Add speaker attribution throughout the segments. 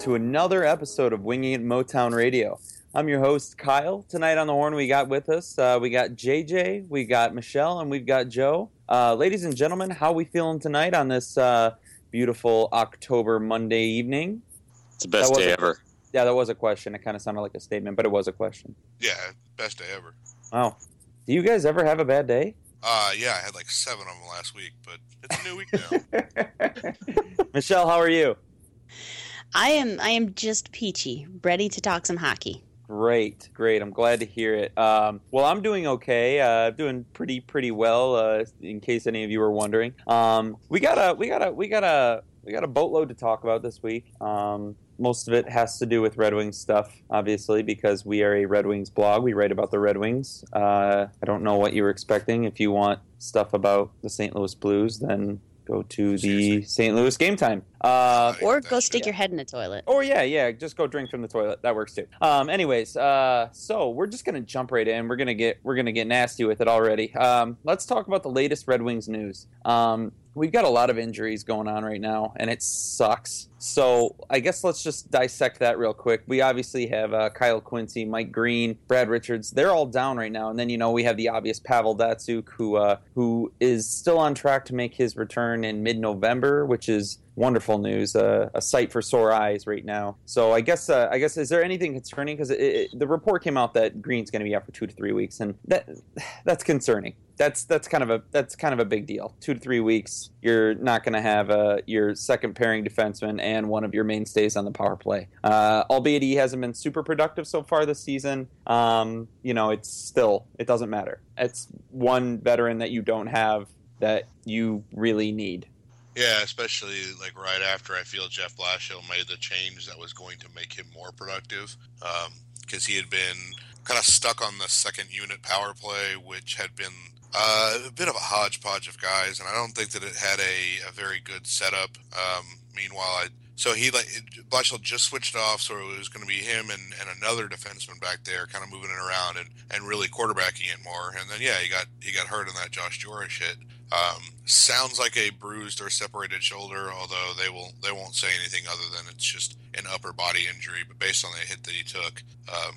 Speaker 1: Welcome to another episode of Winging It Motown Radio. I'm your host, Kyle. Tonight on the horn, we got with us, uh, we got JJ, we got Michelle, and we've got Joe. Uh, ladies and gentlemen, how we feeling tonight on this uh, beautiful October Monday evening?
Speaker 2: It's the best day
Speaker 1: a-
Speaker 2: ever.
Speaker 1: Yeah, that was a question. It kind of sounded like a statement, but it was a question.
Speaker 3: Yeah, best day ever.
Speaker 1: Wow. Do you guys ever have a bad day?
Speaker 3: Uh, yeah, I had like seven of them last week, but it's a new week now.
Speaker 1: Michelle, how are you?
Speaker 4: I am I am just peachy, ready to talk some hockey.
Speaker 1: Great, great. I'm glad to hear it. Um, well, I'm doing okay. Uh, doing pretty, pretty well. Uh, in case any of you were wondering, um, we got a, we got a, we got a, we got a boatload to talk about this week. Um, most of it has to do with Red Wings stuff, obviously, because we are a Red Wings blog. We write about the Red Wings. Uh, I don't know what you were expecting. If you want stuff about the St. Louis Blues, then go to the St. Louis Game Time. Uh,
Speaker 3: Yeah,
Speaker 4: Or
Speaker 3: that's
Speaker 4: go
Speaker 3: true.
Speaker 4: stick your head in the toilet.
Speaker 1: or yeah, yeah, just go drink from the toilet. That works too. Um, anyways, uh, so we're just gonna jump right in. We're gonna get we're gonna get nasty with it already. Um, let's talk about the latest Red Wings news. Um, we've got a lot of injuries going on right now, and it sucks. So I guess let's just dissect that real quick. We obviously have uh, Kyle Quincey, Mike Green, Brad Richards. They're all down right now, and then you know we have the obvious Pavel Datsyuk, who uh, who is still on track to make his return in mid-November, which is wonderful news. Uh, a sight for sore eyes right now. So I guess uh, I guess is there anything concerning? Because the report came out that Green's going to be out for two to three weeks, and that that's concerning. That's that's kind of a that's kind of a big deal. Two to three weeks, you're not going to have uh, your second pairing defenseman and one of your mainstays on the power play. Uh, albeit he hasn't been super productive so far this season. Um, you know, it's still it doesn't matter. It's one veteran that you don't have that you really need.
Speaker 3: Yeah, especially like right after I feel Jeff Blashill made the change that was going to make him more productive, because he had been kind of stuck on the second unit power play, which had been uh, a bit of a hodgepodge of guys, and I don't think that it had a, a very good setup. Um, meanwhile, I so he like Blashill just switched off, so it was going to be him and, and another defenseman back there, kind of moving it around and, and really quarterbacking it more. And then yeah, he got he got hurt in that Josh Jooris hit. Um, sounds like a bruised or separated shoulder, although they will they won't say anything other than it's just an upper body injury. But based on the hit that he took, um,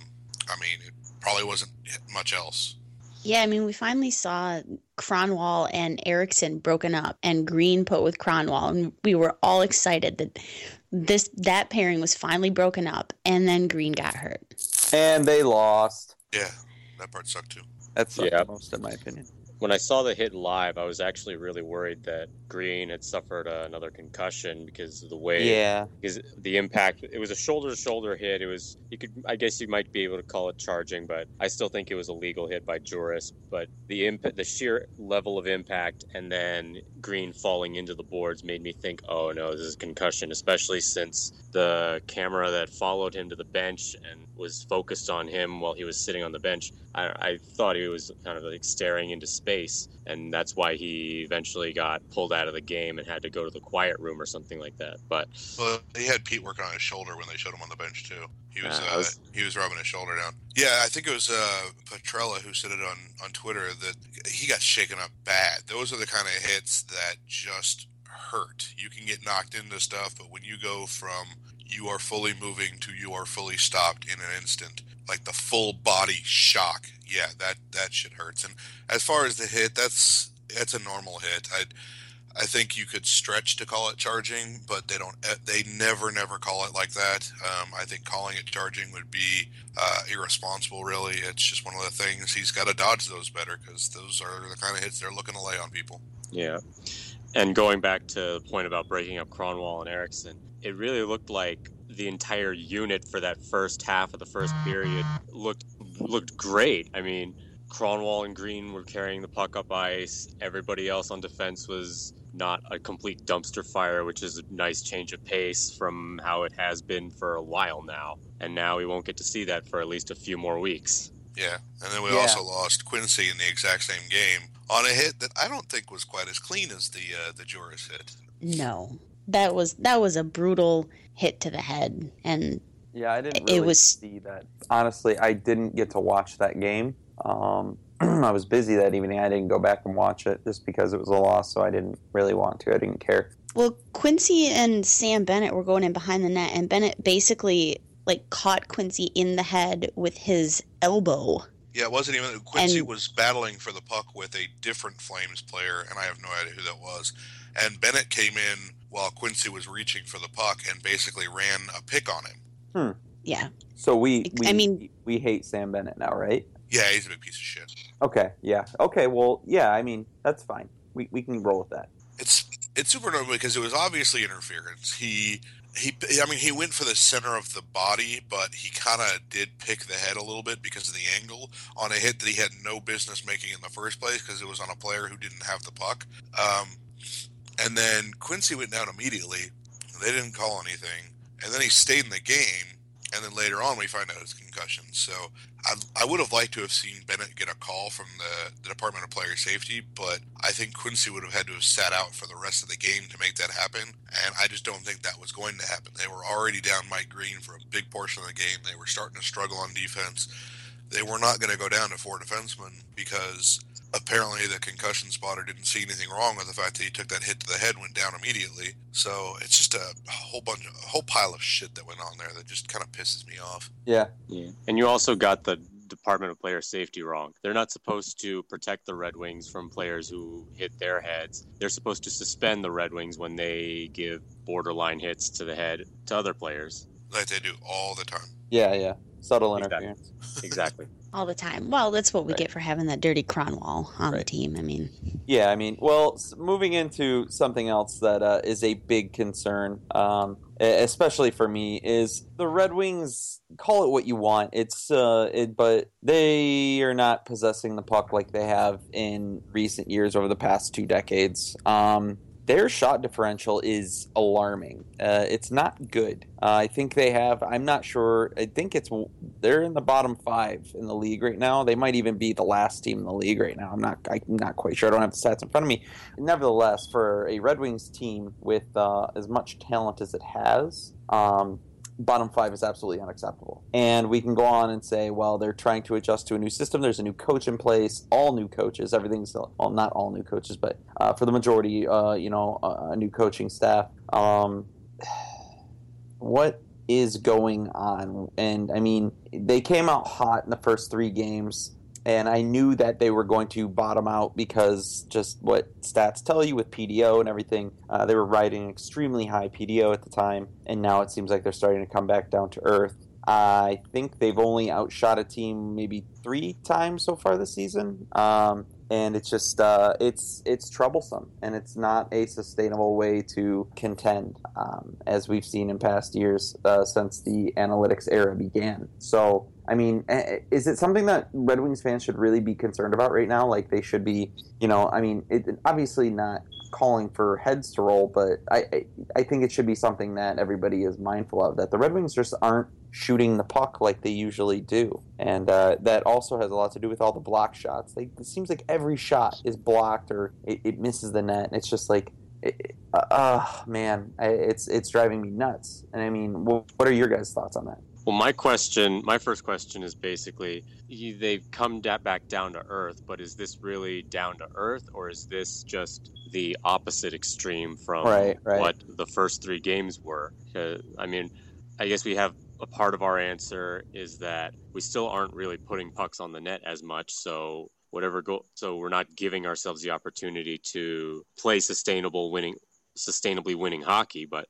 Speaker 3: I mean, it probably wasn't much else.
Speaker 4: Yeah, I mean we finally saw Kronwall and Ericsson broken up and Green put with Kronwall and we were all excited that this that pairing was finally broken up and then Green got hurt.
Speaker 1: And they lost.
Speaker 3: Yeah, that part sucked too.
Speaker 1: That's sucked
Speaker 2: Yeah.
Speaker 1: the most, in my opinion.
Speaker 2: When I saw the hit live, I was actually really worried that Green had suffered uh, another concussion because of the way
Speaker 1: Yeah,
Speaker 2: because the impact. It was a shoulder to shoulder hit. It was you could I guess you might be able to call it charging, but I still think it was a legal hit by Jooris. But the impact, the sheer level of impact, and then Green falling into the boards made me think, oh no, this is a concussion. Especially since the camera that followed him to the bench and was focused on him while he was sitting on the bench. I, I thought he was kind of like staring into space, and that's why he eventually got pulled out of the game and had to go to the quiet room or something like that. But
Speaker 3: Well, he had Pete working on his shoulder when they showed him on the bench too. He was,
Speaker 2: Yeah, I
Speaker 3: uh, he was rubbing his shoulder down. Yeah, I think it was uh, Petrella who said it on on Twitter that he got shaken up bad. Those are the kind of hits that just hurt. You can get knocked into stuff, but when you go from you are fully moving to you are fully stopped in an instant, like the full body shock, yeah, that that shit hurts. And as far as the hit, that's that's a normal hit. I I think you could stretch to call it charging, but they don't. eh, They never, never call it like that. Um, I think calling it charging would be uh, irresponsible. Really, it's just one of the things he's got to dodge those better because those are the kind of hits they're looking to lay on people.
Speaker 2: Yeah. And going back to the point about breaking up Kronwall and Ericsson, it really looked like the entire unit for that first half of the first period looked looked great. I mean, Kronwall and Green were carrying the puck up ice. Everybody else on defense was not a complete dumpster fire, which is a nice change of pace from how it has been for a while now. And now we won't get to see that for at least a few more weeks.
Speaker 3: Yeah, and then we
Speaker 1: Yeah.
Speaker 3: also lost Quincey in the exact same game on a hit that I don't think was quite as clean as the uh, the Jooris hit.
Speaker 4: No. That was that was a brutal hit to the head and
Speaker 1: Yeah, I didn't
Speaker 4: It
Speaker 1: really
Speaker 4: was-
Speaker 1: see that. Honestly, I didn't get to watch that game. Um, I was busy that evening. I didn't go back and watch it just because it was a loss, so I didn't really want to. I didn't care.
Speaker 4: Well, Quincey and Sam Bennett were going in behind the net, and Bennett basically like caught Quincey in the head with his elbow.
Speaker 3: Yeah, it wasn't even Quincey
Speaker 4: And-
Speaker 3: was battling for the puck with a different Flames player, and I have no idea who that was. And Bennett came in while Quincey was reaching for the puck and basically ran a pick on him. Hmm.
Speaker 4: Yeah,
Speaker 1: So we, we
Speaker 4: I mean-
Speaker 1: we hate Sam Bennett now, right?
Speaker 3: Yeah, he's a big piece of shit.
Speaker 1: Okay, yeah. Okay, well, yeah, I mean, that's fine. We, we can roll with that.
Speaker 3: It's it's super annoying because it was obviously interference. He he I mean he went for the center of the body, but he kind of did pick the head a little bit because of the angle on a hit that he had no business making in the first place because it was on a player who didn't have the puck. Um, and then Quincey went down immediately. They didn't call anything, and then he stayed in the game. And then later on, we find out it's concussion. So I, I would have liked to have seen Bennett get a call from the, the Department of Player Safety, but I think Quincey would have had to have sat out for the rest of the game to make that happen. And I just don't think that was going to happen. They were already down Mike Green for a big portion of the game. They were starting to struggle on defense. They were not going to go down to four defensemen because apparently the concussion spotter didn't see anything wrong with the fact that he took that hit to the head, went down immediately. So it's just a whole bunch, of, a whole pile of shit that went on there that just kind of pisses me off.
Speaker 1: Yeah.
Speaker 2: Yeah. And you also got the Department of Player Safety wrong. They're not supposed to protect the Red Wings from players who hit their heads. They're supposed to suspend the Red Wings when they give borderline hits to the head to other players.
Speaker 3: Like they do all the time.
Speaker 1: Yeah, yeah. Subtle
Speaker 2: Exactly.
Speaker 1: interference.
Speaker 2: Exactly.
Speaker 4: all the time. Well, that's what we
Speaker 1: Right.
Speaker 4: get for having that dirty Kronwall on the team. I mean,
Speaker 1: Yeah, I mean, well, moving into something else that uh, is a big concern, um, especially for me, is the Red Wings. Call it what you want. It's, uh, it, but they are not possessing the puck like they have in recent years over the past two decades. Um, their shot differential is alarming. Uh, it's not good. Uh, I think they have. I'm not sure. I think it's they're in the bottom five in the league right now. They might even be the last team in the league right now. I'm not. I'm not quite sure. I don't have the stats in front of me. Nevertheless, for a Red Wings team with uh, as much talent as it has, um, bottom five is absolutely unacceptable. And we can go on and say, well, they're trying to adjust to a new system. There's a new coach in place, all new coaches. Everything's well, not all new coaches, but uh, for the majority, uh, you know, a, a new coaching staff. Um, what is going on? And I mean, they came out hot in the first three games. And I knew that they were going to bottom out because just what stats tell you with PDO and everything, uh, they were riding extremely high PDO at the time, and now it seems like they're starting to come back down to earth. I think they've only outshot a team maybe three times so far this season, um, and it's just uh, it's it's troublesome, and it's not a sustainable way to contend, um, as we've seen in past years uh, since the analytics era began. So. I mean, eh, is it something that Red Wings fans should really be concerned about right now? Like they should be, you know, I mean, it, obviously not calling for heads to roll, but I, I think it should be something that everybody is mindful of. That the Red Wings just aren't shooting the puck like they usually do, and uh, that also has a lot to do with all the block shots. They, it seems like every shot is blocked or it, it misses the net. and It's just like. It, uh, man, it's it's driving me nuts. And I mean, what are your guys' thoughts on that?
Speaker 2: Well, my question, my first question is basically you- they've come da- back down to earth, but is this really down to earth, or is this just the opposite extreme from
Speaker 1: Right, right.
Speaker 2: what the first three games were? Uh, I mean, I guess we have a part of our answer is that we still aren't really putting pucks on the net as much, so whatever go, so we're not giving ourselves the opportunity to play sustainable winning, sustainably winning hockey, but.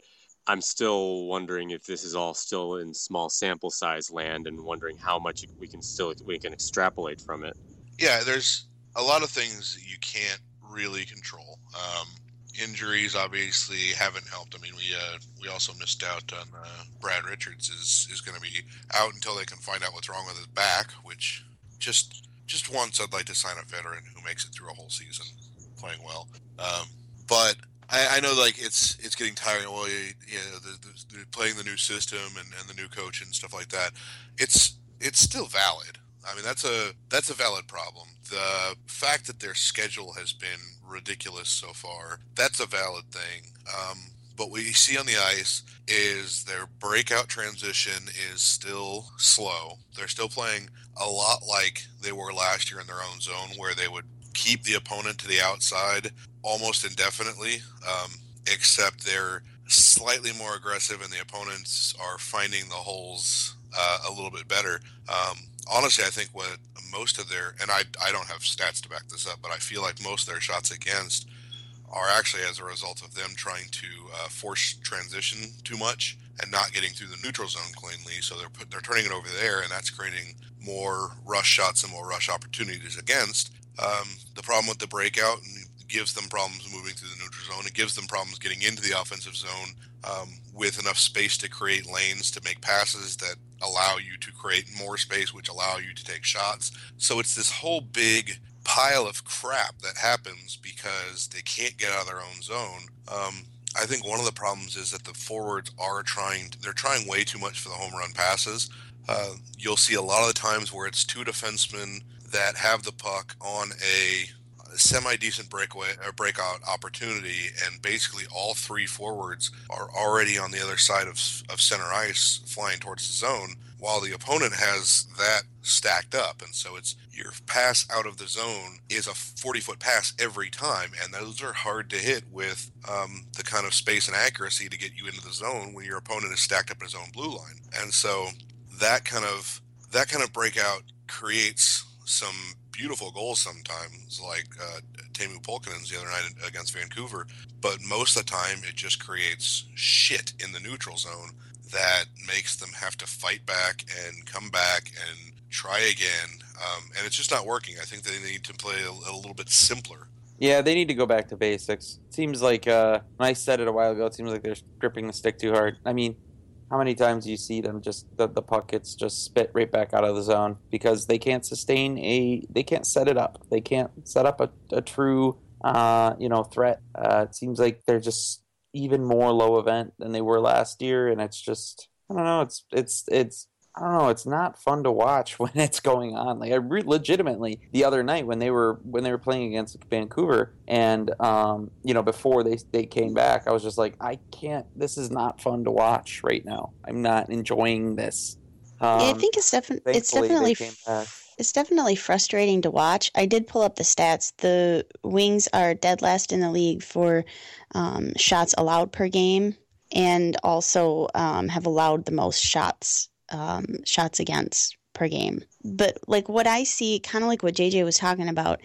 Speaker 2: I'm still wondering if this is all still in small sample size land and wondering how much we can still we can extrapolate from it.
Speaker 3: Yeah, there's a lot of things you can't really control. Um, injuries obviously haven't helped. I mean, we uh, we also missed out on uh, Brad Richards is is going to be out until they can find out what's wrong with his back. Which just just once I'd like to sign a veteran who makes it through a whole season playing well. Um, but I, I know like it's it's getting tiring. Well, you, you know, the, the, the playing the new system and, and the new coach and stuff like that. It's it's still valid. I mean, that's a that's a valid problem. The fact that their schedule has been ridiculous so far, that's a valid thing. Um, but what you see on the ice is their breakout transition is still slow. They're still playing a lot like they were last year in their own zone, where they would keep the opponent to the outside almost indefinitely. Um, except they're slightly more aggressive, and the opponents are finding the holes uh, a little bit better. Um, honestly, I think what most of their and I I don't have stats to back this up, but I feel like most of their shots against are actually as a result of them trying to uh, force transition too much and not getting through the neutral zone cleanly. So they're put, they're turning it over there, and that's creating more rush shots and more rush opportunities against. Um, the problem with the breakout gives them problems moving through the neutral zone. It gives them problems getting into the offensive zone um, with enough space to create lanes to make passes that allow you to create more space, which allow you to take shots. So it's this whole big pile of crap that happens because they can't get out of their own zone. Um, I think one of the problems is that the forwards are trying, they're trying way too much for the home run passes. Uh, you'll see a lot of the times where it's two defensemen that have the puck on a semi decent breakaway or breakout opportunity, and basically all three forwards are already on the other side of, of center ice flying towards the zone, while the opponent has that stacked up. And so it's your pass out of the zone is a 40 foot pass every time, and those are hard to hit with um, the kind of space and accuracy to get you into the zone when your opponent is stacked up in his own blue line. And so that kind of that kind of breakout creates some beautiful goals sometimes, like uh, Teemu Pulkkinen's the other night against Vancouver. But most of the time, it just creates shit in the neutral zone that makes them have to fight back and come back and try again. Um, and it's just not working. I think they need to play a, a, little bit simpler.
Speaker 1: Yeah, they need to go back to basics. Seems like, uh, I said it a while ago, it seems like they're gripping the stick too hard. I mean, how many times do you see them just the, the puck gets just spit right back out of the zone? Because they can't sustain a they can't set it up. They can't set up a, a true uh, you know threat. Uh, it seems like they're just even more low event than they were last year and it's just i don't know it's it's it's I don't know. It's not fun to watch when it's going on. Like I re- legitimately the other night when they were when they were playing against Vancouver, and um, you know before they they came back, I was just like, I can't. This is not fun to watch right now. I'm not enjoying this.
Speaker 4: Um, yeah, I think it's, defi- it's definitely it's definitely frustrating to watch. I did pull up the stats. The Wings are dead last in the league for um, shots allowed per game, and also um, have allowed the most shots um, shots against per game. But like what I see, kind of like what JJ was talking about,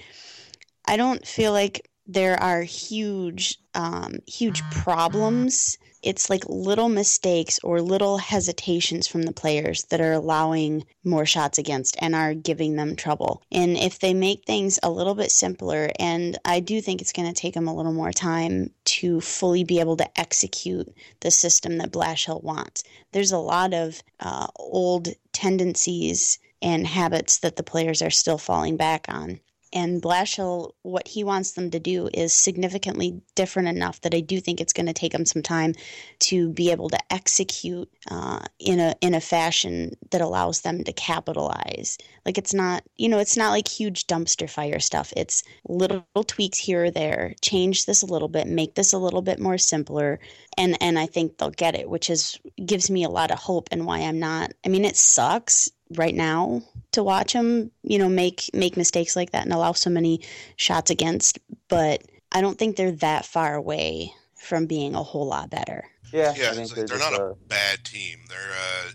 Speaker 4: I don't feel like there are huge, um, huge problems it's like little mistakes or little hesitations from the players that are allowing more shots against and are giving them trouble. And if they make things a little bit simpler, and I do think it's going to take them a little more time to fully be able to execute the system that Blashill wants. There's a lot of uh, old tendencies and habits that the players are still falling back on and Blashill, what he wants them to do is significantly different enough that I do think it's going to take them some time to be able to execute uh, in a in a fashion that allows them to capitalize. Like it's not, you know, it's not like huge dumpster fire stuff. It's little tweaks here or there. Change this a little bit, make this a little bit more simpler, and and I think they'll get it, which is gives me a lot of hope and why I'm not. I mean, it sucks right now to watch him, you know, make make mistakes like that and allow so many shots against, but I don't think they're that far away from being a whole lot better.
Speaker 3: Yeah, yeah, they're, they're not a, a bad team. They're uh,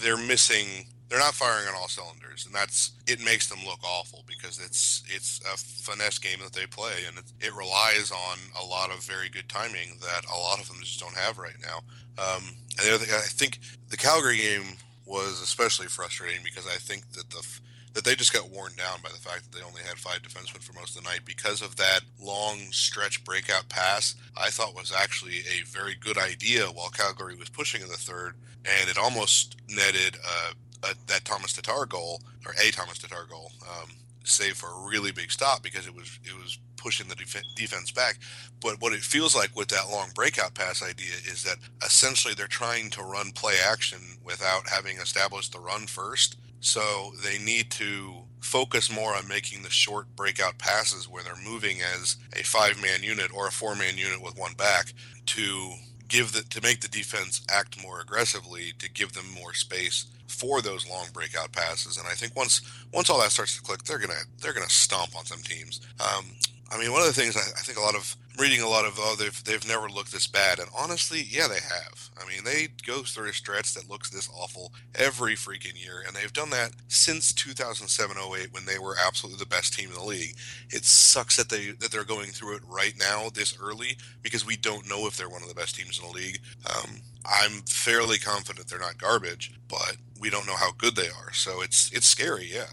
Speaker 3: they're missing. They're not firing on all cylinders, and that's it makes them look awful because it's it's a finesse game that they play, and it, it relies on a lot of very good timing that a lot of them just don't have right now. Um, and the other thing, I think the Calgary game was especially frustrating because I think that the that they just got worn down by the fact that they only had five defensemen for most of the night because of that long stretch breakout pass. I thought was actually a very good idea while Calgary was pushing in the third, and it almost netted uh, a, that Tomas Tatar goal or a Tomas Tatar goal, um, save for a really big stop because it was it was pushing the def- defense back. But what it feels like with that long breakout pass idea is that essentially they're trying to run play action without having established the run first. So they need to focus more on making the short breakout passes where they're moving as a five man unit or a four man unit with one back to give the to make the defense act more aggressively to give them more space for those long breakout passes. And I think once once all that starts to click they're gonna they're gonna stomp on some teams. Um, I mean, one of the things I, I think a lot of reading a lot of oh they've they've never looked this bad, and honestly, yeah, they have. I mean, they go through a stretch that looks this awful every freaking year, and they've done that since 2007-08 when they were absolutely the best team in the league. It sucks that they that they're going through it right now this early because we don't know if they're one of the best teams in the league. Um, I'm fairly confident they're not garbage, but we don't know how good they are, so it's it's scary, yeah.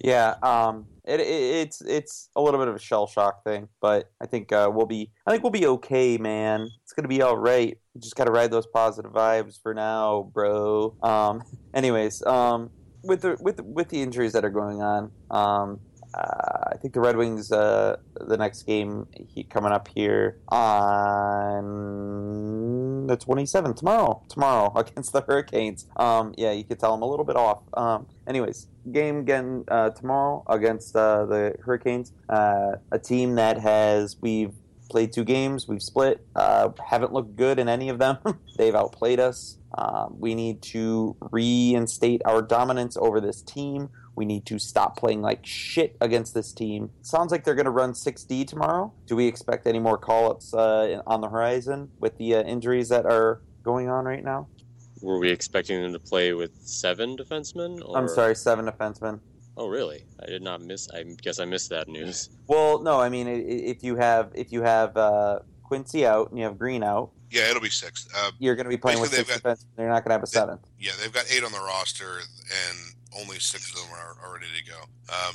Speaker 1: Yeah, um, it, it, it's it's a little bit of a shell shock thing, but I think uh, we'll be I think we'll be okay, man. It's gonna be all right. You just gotta ride those positive vibes for now, bro. Um, anyways, um, with the with with the injuries that are going on, um, uh, I think the Red Wings, uh, the next game he, coming up here on the 27th, tomorrow, tomorrow against the Hurricanes. Um, yeah, you could tell I'm a little bit off. Um, anyways, game again uh, tomorrow against uh, the Hurricanes, uh, a team that has we've played two games, we've split, uh, haven't looked good in any of them. They've outplayed us. Um, we need to reinstate our dominance over this team. We need to stop playing like shit against this team. Sounds like they're going to run 6D tomorrow. Do we expect any more call ups uh, on the horizon with the uh, injuries that are going on right now?
Speaker 2: Were we expecting them to play with seven defensemen? Or...
Speaker 1: I'm sorry, seven defensemen.
Speaker 2: Oh, really? I did not miss. I guess I missed that news.
Speaker 1: Well, no. I mean, if you have if you have uh, Quincey out and you have Green out,
Speaker 3: yeah, it'll be six. Uh,
Speaker 1: you're going to be playing with six got, defense. They're not going to have a seventh.
Speaker 3: Yeah, they've got eight on the roster, and only six of them are, are ready to go. Um,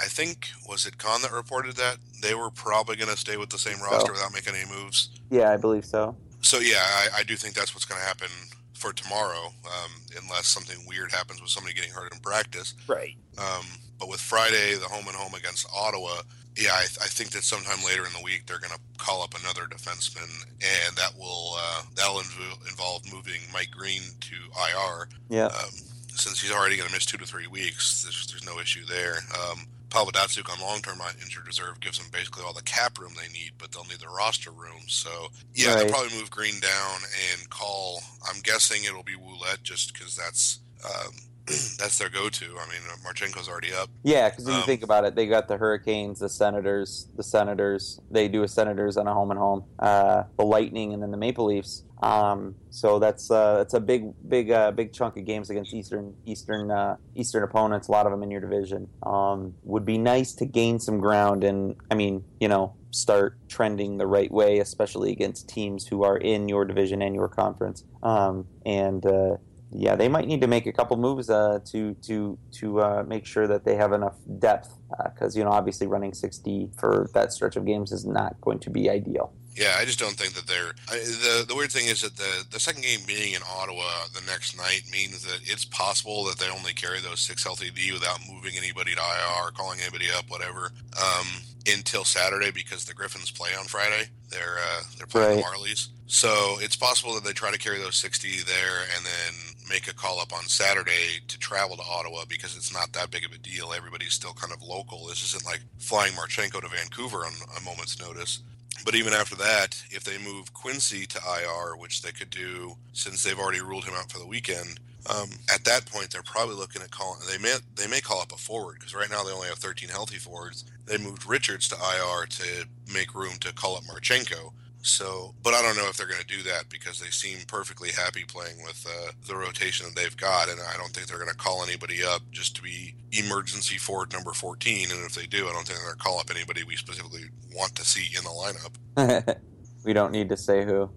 Speaker 3: I think was it Khan that reported that they were probably going to stay with the same roster so. without making any moves.
Speaker 1: Yeah, I believe so.
Speaker 3: So yeah, I, I do think that's what's going to happen for tomorrow, um, unless something weird happens with somebody getting hurt in practice.
Speaker 1: Right.
Speaker 3: Um, but with Friday, the home and home against Ottawa, yeah, I, th- I, think that sometime later in the week they're going to call up another defenseman, and that will uh, that'll inv- involve moving Mike Green to IR.
Speaker 1: Yeah. Um,
Speaker 3: since he's already going to miss two to three weeks, there's, there's no issue there. Um, Pavel Datsyuk on long-term injured reserve gives them basically all the cap room they need, but they'll need the roster room. So yeah, right. they'll probably move Green down and call. I'm guessing it'll be Ouellet just because that's um, that's their go-to. I mean, Marchenko's already up.
Speaker 1: Yeah, because when um, you think about it, they got the Hurricanes, the Senators, the Senators. They do a Senators on a home and home. Uh, the Lightning, and then the Maple Leafs. Um, so that's uh, that's a big, big, uh, big chunk of games against Eastern, Eastern, uh, Eastern opponents. A lot of them in your division. Um, would be nice to gain some ground, and I mean, you know, start trending the right way, especially against teams who are in your division and your conference. Um, and uh, yeah, they might need to make a couple moves uh, to to to uh, make sure that they have enough depth because uh, you know obviously running 60 for that stretch of games is not going to be ideal.
Speaker 3: Yeah, I just don't think that they're. I, the The weird thing is that the the second game being in Ottawa the next night means that it's possible that they only carry those six healthy D without moving anybody to IR, calling anybody up, whatever, um, until Saturday because the Griffins play on Friday. They're uh, they're playing right. the Marlies, so it's possible that they try to carry those sixty there and then make a call up on Saturday to travel to Ottawa because it's not that big of a deal. Everybody's still kind of local. This isn't like flying Marchenko to Vancouver on a moment's notice. But even after that, if they move Quincey to IR, which they could do since they've already ruled him out for the weekend, um, at that point they're probably looking at calling. They may they may call up a forward because right now they only have 13 healthy forwards. They moved Richards to IR to make room to call up Marchenko. So, but I don't know if they're going to do that because they seem perfectly happy playing with uh, the rotation that they've got, and I don't think they're going to call anybody up just to be emergency forward number 14. And if they do, I don't think they're going to call up anybody we specifically want to see in the
Speaker 1: lineup. we don't need to say who.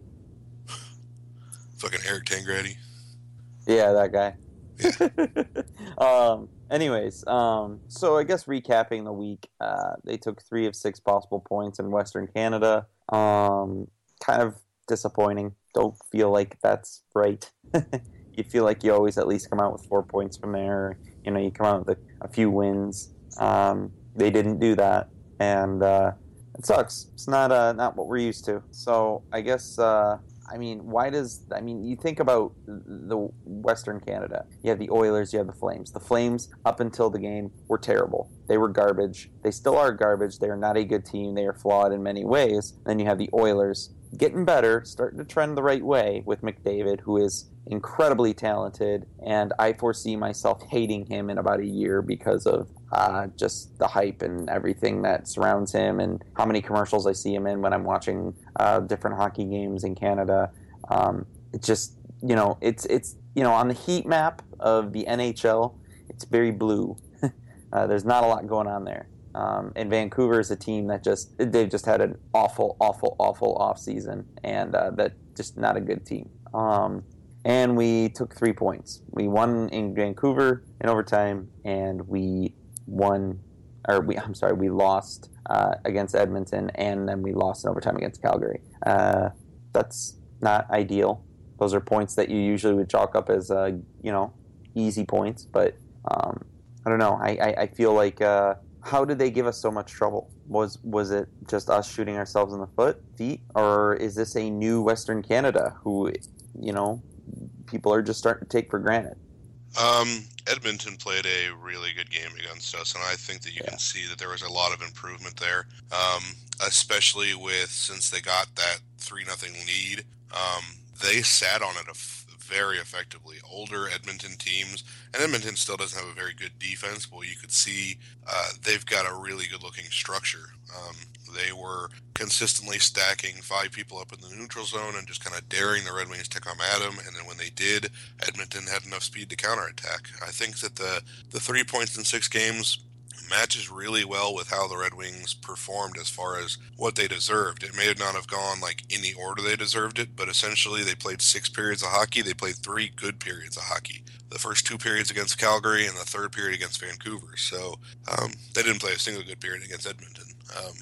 Speaker 3: Fucking Eric Tangradi.
Speaker 1: Yeah, that guy. Yeah. um, anyways, um, so I guess recapping the week, uh, they took three of six possible points in Western Canada. Um, kind of disappointing. Don't feel like that's right. you feel like you always at least come out with four points from there. You know, you come out with a, a few wins. Um, they didn't do that, and uh, it sucks. It's not uh, not what we're used to. So I guess uh, I mean, why does I mean you think about the Western Canada? You have the Oilers, you have the Flames. The Flames up until the game were terrible. They were garbage. They still are garbage. They are not a good team. They are flawed in many ways. Then you have the Oilers getting better, starting to trend the right way with McDavid, who is incredibly talented, and I foresee myself hating him in about a year because of uh, just the hype and everything that surrounds him, and how many commercials I see him in when I'm watching uh, different hockey games in Canada. Um, it just you know it's it's you know on the heat map of the NHL, it's very blue. uh, there's not a lot going on there. Um, and Vancouver is a team that just they've just had an awful, awful, awful off season, and uh, that just not a good team. Um, and we took three points. We won in Vancouver in overtime, and we won, or we I'm sorry, we lost uh, against Edmonton, and then we lost in overtime against Calgary. Uh, that's not ideal. Those are points that you usually would chalk up as uh, you know easy points, but um, I don't know. I, I, I feel like uh, how did they give us so much trouble? Was was it just us shooting ourselves in the foot, feet, or is this a new Western Canada who, you know, people are just starting to take for granted?
Speaker 3: Um, Edmonton played a really good game against us, and I think that you
Speaker 1: Yeah.
Speaker 3: can see that there was a lot of improvement there. Um, especially with since they got that three nothing lead, um, they sat on it a very effectively. Older Edmonton teams, and Edmonton still doesn't have a very good defense, but you could see uh, they've got a really good looking structure. Um, they were consistently stacking five people up in the neutral zone and just kind of daring the Red Wings to come at them. And then when they did, Edmonton had enough speed to counterattack. I think that the the three points in six games matches really well with how the Red Wings performed as far as what they deserved. It may not have gone like in the order they deserved it, but essentially they played six periods of hockey. They played three good periods of hockey. The first two periods against Calgary and the third period against Vancouver. So um, they didn't play a single good period against Edmonton. Um,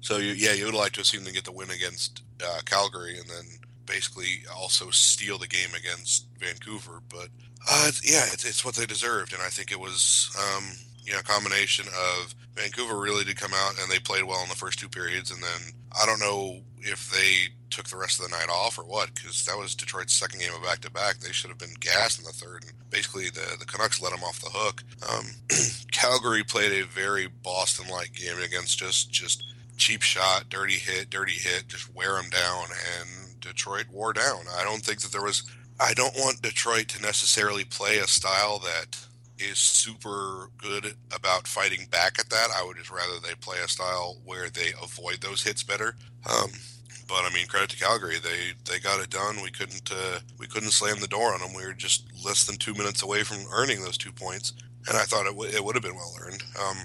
Speaker 3: so you, yeah, you would like to have seen them get the win against uh, Calgary and then basically also steal the game against Vancouver. But uh, yeah, it's, it's what they deserved, and I think it was um, you know combination of Vancouver really did come out and they played well in the first two periods, and then I don't know if they took the rest of the night off or what because that was Detroit's second game of back to back. They should have been gassed in the third, and basically the the Canucks let them off the hook. Um, Calgary played a very Boston like game against just just cheap shot, dirty hit, dirty hit, just wear them down, and Detroit wore down. I don't think that there was. I don't want Detroit to necessarily play a style that is super good about fighting back at that. I would just rather they play a style where they avoid those hits better. Um, but I mean, credit to Calgary, they they got it done. We couldn't uh, we couldn't slam the door on them. We were just less than two minutes away from earning those two points, and I thought it, w- it would have been well earned. Um,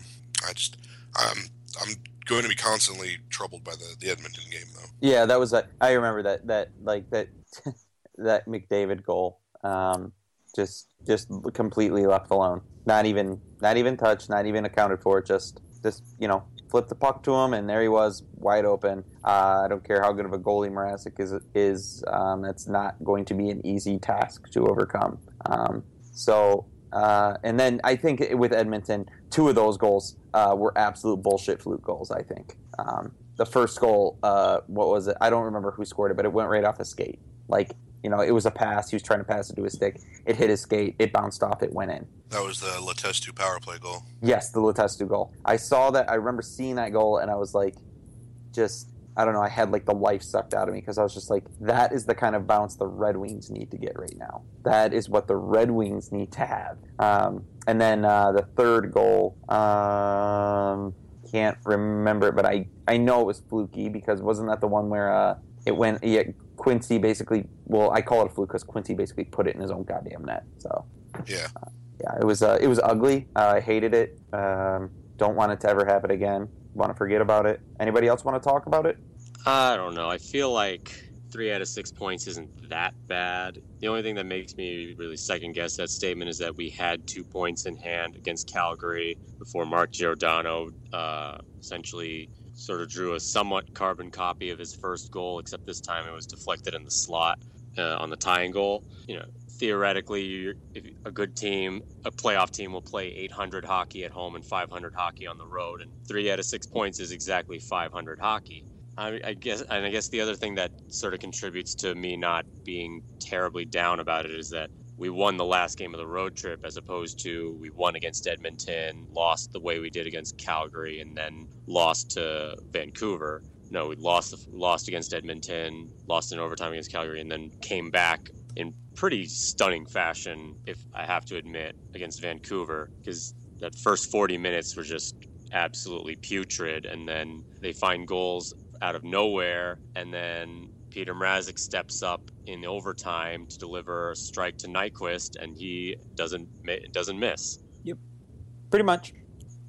Speaker 3: I just I'm I'm going to be constantly troubled by the, the Edmonton game though.
Speaker 1: Yeah, that was a, I remember that that like that that McDavid goal. Um, just just completely left alone. Not even not even touched. Not even accounted for. Just just you know flipped the puck to him, and there he was, wide open. Uh, I don't care how good of a goalie Mrazek is. Is um, that's not going to be an easy task to overcome. Um, so uh, and then I think with Edmonton, two of those goals uh, were absolute bullshit fluke goals. I think um, the first goal, uh, what was it? I don't remember who scored it, but it went right off his skate. Like you know, it was a pass. He was trying to pass it to his stick. It hit his skate. It bounced off. It went in.
Speaker 3: That was the Letestu power play goal.
Speaker 1: Yes, the Letestu goal. I saw that. I remember seeing that goal, and I was like, just I don't know. I had like the life sucked out of me because I was just like, that is the kind of bounce the Red Wings need to get right now. That is what the Red Wings need to have. Um, and then uh, the third goal, um, can't remember it, but I I know it was fluky because wasn't that the one where uh, it went? Yeah, Quincey basically. Well, I call it a fluke because Quincey basically put it in his own goddamn net. So
Speaker 3: Yeah.
Speaker 1: yeah, it was uh, it was ugly. Uh, I hated it. Um, don't want it to ever happen again. Want to forget about it. Anybody else want to talk about it?
Speaker 2: I don't know. I feel like three out of six points isn't that bad. The only thing that makes me really second guess that statement is that we had two points in hand against Calgary before Mark Giordano uh, essentially sort of drew a somewhat carbon copy of his first goal, except this time it was deflected in the slot uh, on the tying goal. You know, theoretically, a good team, a playoff team, will play 800 hockey at home and 500 hockey on the road, and three out of six points is exactly 500 hockey. I, I guess, and I guess the other thing that sort of contributes to me not being terribly down about it is that we won the last game of the road trip as opposed to we won against Edmonton, lost the way we did against Calgary, and then lost to Vancouver. No, we lost lost against Edmonton, lost in overtime against Calgary, and then came back in pretty stunning fashion, if I have to admit, against Vancouver, because that first 40 minutes were just absolutely putrid, and then they find goals out of nowhere, and then Peter Mrazek steps up in overtime to deliver a strike to Nyquist, and he doesn't doesn't miss.
Speaker 1: Yep, pretty much.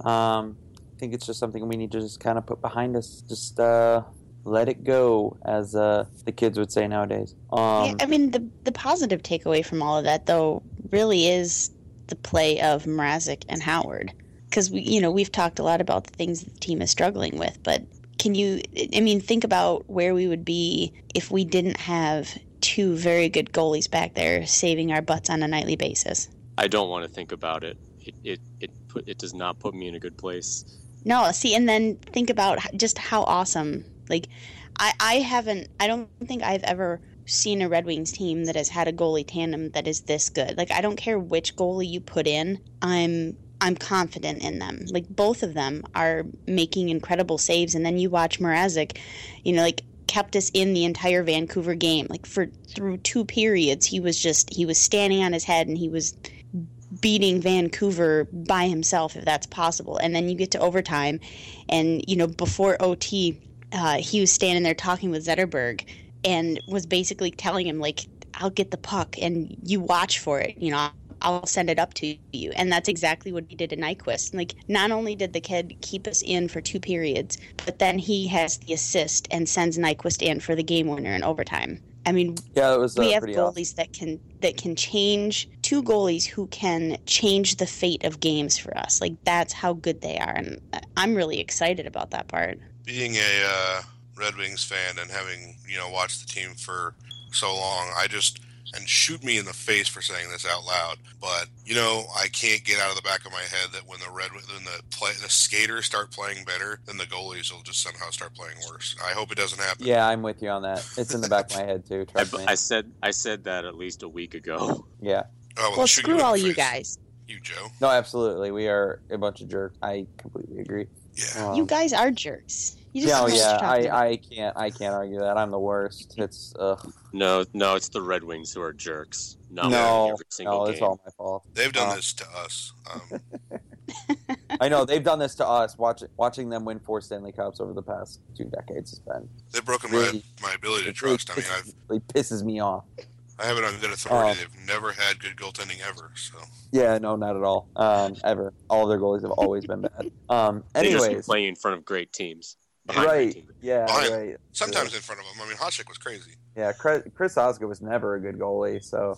Speaker 1: Um, I think it's just something we need to just kind of put behind us. Just uh, let it go, as uh, the kids would say nowadays. Um,
Speaker 4: yeah, I mean, the the positive takeaway from all of that, though, really is the play of Mrazek and Howard. Because we, you know, we've talked a lot about the things the team is struggling with, but can you? I mean, think about where we would be if we didn't have two very good goalies back there saving our butts on a nightly basis.
Speaker 2: I don't want to think about it. It it it, put, it does not put me in a good place.
Speaker 4: No, see, and then think about just how awesome. Like, I I haven't. I don't think I've ever seen a Red Wings team that has had a goalie tandem that is this good. Like, I don't care which goalie you put in. I'm I'm confident in them. Like both of them are making incredible saves, and then you watch Mrazek, you know, like kept us in the entire Vancouver game. Like for through two periods, he was just he was standing on his head and he was beating Vancouver by himself, if that's possible. And then you get to overtime, and you know before OT, uh, he was standing there talking with Zetterberg and was basically telling him like, "I'll get the puck and you watch for it." You know, I'll send it up to you. And that's exactly what he did in Nyquist. Like, not only did the kid keep us in for two periods, but then he has the assist and sends Nyquist in for the game winner in overtime. I mean,
Speaker 1: yeah, it was, uh,
Speaker 4: we have goalies awesome. that can that can change two goalies who can change the fate of games for us. Like that's how good they are, and I'm really excited about that part.
Speaker 3: Being a uh, Red Wings fan and having you know watched the team for so long, I just and shoot me in the face for saying this out loud. But you know, I can't get out of the back of my head that when the red when the play the skaters start playing better, then the goalies will just somehow start playing worse. I hope it doesn't happen.
Speaker 1: Yeah, I'm with you on that. It's in the back of my head too. Trust
Speaker 2: I,
Speaker 1: me.
Speaker 2: I said I said that at least a week ago.
Speaker 1: Yeah.
Speaker 3: Oh, well,
Speaker 4: well screw all you guys.
Speaker 3: You Joe.
Speaker 1: No, absolutely. We are a bunch of jerks. I completely agree.
Speaker 3: Yeah.
Speaker 4: Um, you guys are jerks. You
Speaker 1: just oh yeah, I, I can't I can't argue that. I'm the worst. It's ugh.
Speaker 2: No, no, it's the Red Wings who are jerks.
Speaker 1: Not no, no, it's all my fault.
Speaker 3: They've done um, this to us. Um,
Speaker 1: I know they've done this to us. Watching watching them win four Stanley Cups over the past two decades has been.
Speaker 3: They've broken really, my my ability to trust.
Speaker 1: Really
Speaker 3: I mean,
Speaker 1: I've, it pisses me off.
Speaker 3: I have it on good authority. Um, They've never had good goaltending ever. So.
Speaker 1: Yeah, no, not at all. Um, ever. All of their goalies have always been bad. Um, anyways,
Speaker 2: they just play in front of great teams.
Speaker 1: Right. Yeah. Behind, right.
Speaker 3: Sometimes in front of them. I mean, Hasek was crazy.
Speaker 1: Yeah, Chris Osgood was never a good goalie, so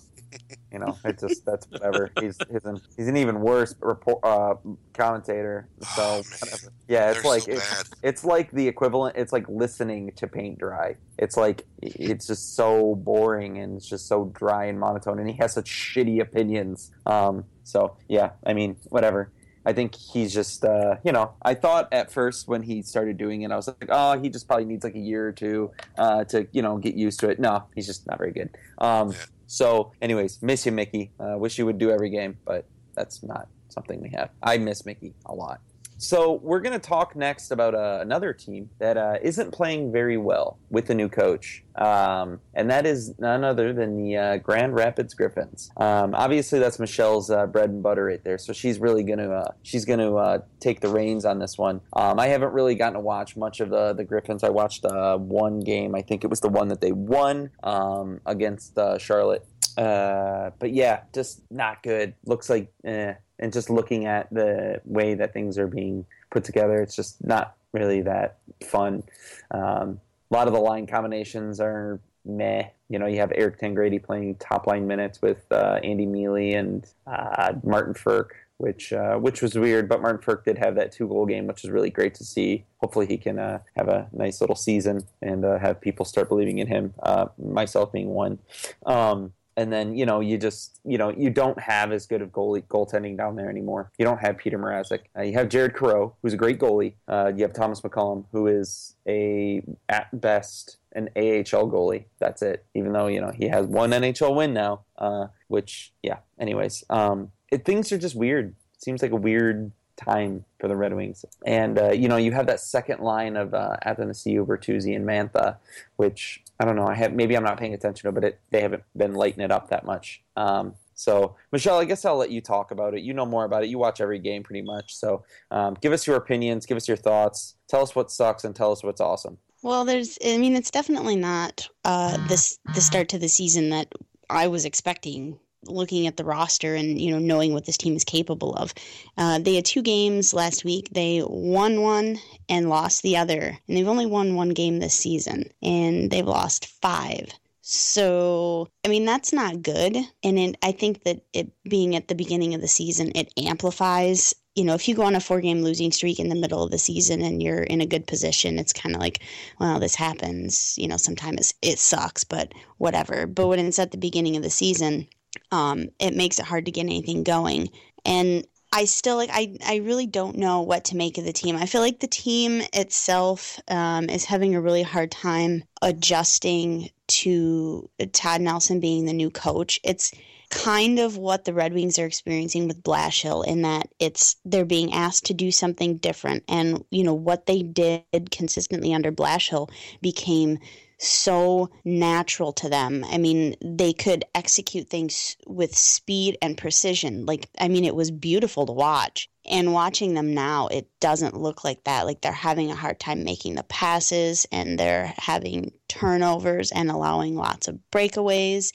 Speaker 1: you know, it just that's whatever. He's he's an, he's an even worse report uh, commentator. So
Speaker 3: oh,
Speaker 1: yeah, it's
Speaker 3: They're
Speaker 1: like
Speaker 3: so
Speaker 1: it's, it's like the equivalent. It's like listening to paint dry. It's like it's just so boring and it's just so dry and monotone, and he has such shitty opinions. Um, so yeah, I mean, whatever. I think he's just, uh, you know, I thought at first when he started doing it, I was like, oh, he just probably needs like a year or two uh, to, you know, get used to it. No, he's just not very good. Um, so, anyways, miss you, Mickey. Uh, wish you would do every game, but that's not something we have. I miss Mickey a lot. So we're going to talk next about uh, another team that uh, not playing very well with the new coach, um, and that is none other than the uh, Grand Rapids Griffins. Um, obviously, that's Michelle's uh, bread and butter right there, so she's really going to uh, she's going to uh, take the reins on this one. Um, I haven't really gotten to watch much of the the Griffins. I watched one game. I think it was the one that they won um, against Charlotte. but yeah, just not good. Looks like. Eh and just looking at the way that things are being put together, it's just not really that fun. Um, a lot of the line combinations are meh. You know, you have Eric Tangradi playing top line minutes with uh, Andy Miele and uh, Martin Frk, which uh, which was weird. But Martin Frk did have that two goal game, which is really great to see. Hopefully, he can uh, have a nice little season and uh, have people start believing in him. Uh, myself being one. Um, and then you know you just you know you don't have as good of goalie goaltending down there anymore. You don't have Peter Mrazek. Uh, you have Jared Coreau, who's a great goalie. Uh, you have Thomas McCollum, who is a at best an AHL goalie. That's it. Even though you know he has one NHL win now, uh, which yeah. Anyways, um, it, things are just weird. It seems like a weird time for the Red Wings. And uh, you know, you have that second line of uh, Athanasiou, Bertuzzi, and Mantha, which I don't know. I have maybe I'm not paying attention to, but it, they haven't been lighting it up that much. Um, so, Michelle, I guess I'll let you talk about it. You know more about it. You watch every game pretty much. So, um, give us your opinions, give us your thoughts, tell us what sucks, and tell us what's awesome.
Speaker 4: Well, there's, I mean, it's definitely not uh, this the start to the season that I was expecting. Looking at the roster and you know knowing what this team is capable of, uh, they had two games last week. They won one and lost the other, and they've only won one game this season, and they've lost five. So, I mean, that's not good. And it, I think that it being at the beginning of the season, it amplifies. You know, if you go on a four game losing streak in the middle of the season and you're in a good position, it's kind of like, well, this happens. You know, sometimes it sucks, but whatever. But when it's at the beginning of the season, um, it makes it hard to get anything going. And I still like I, I really don't know what to make of the team. I feel like the team itself um, is having a really hard time adjusting to Todd Nelson being the new coach. It's kind of what the Red Wings are experiencing with Blashill in that it's they're being asked to do something different and you know what they did consistently under Blashill became so natural to them. I mean, they could execute things with speed and precision. Like, I mean, it was beautiful to watch. And watching them now, it doesn't look like that. Like, they're having a hard time making the passes and they're having turnovers and allowing lots of breakaways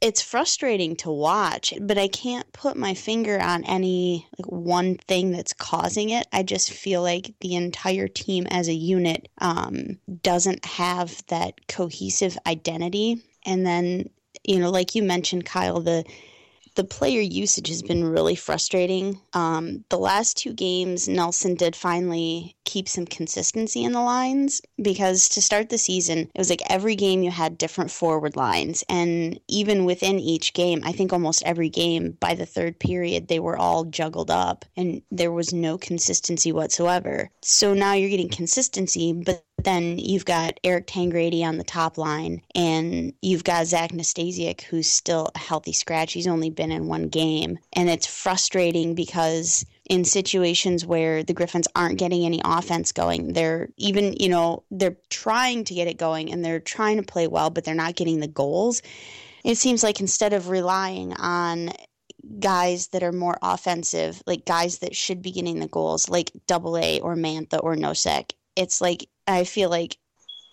Speaker 4: it's frustrating to watch, but I can't put my finger on any like one thing that's causing it. I just feel like the entire team as a unit um, doesn't have that cohesive identity. And then, you know, like you mentioned, Kyle, the the player usage has been really frustrating. Um, the last two games, Nelson did finally keep some consistency in the lines because to start the season, it was like every game you had different forward lines. And even within each game, I think almost every game by the third period, they were all juggled up and there was no consistency whatsoever. So now you're getting consistency, but then you've got Eric Tangradi on the top line, and you've got Zach Nastasiuk, who's still a healthy scratch. He's only been in one game. And it's frustrating because in situations where the Griffins aren't getting any offense going. They're even, you know, they're trying to get it going and they're trying to play well, but they're not getting the goals. It seems like instead of relying on guys that are more offensive, like guys that should be getting the goals, like Double A or Mantha or Nosek, it's like I feel like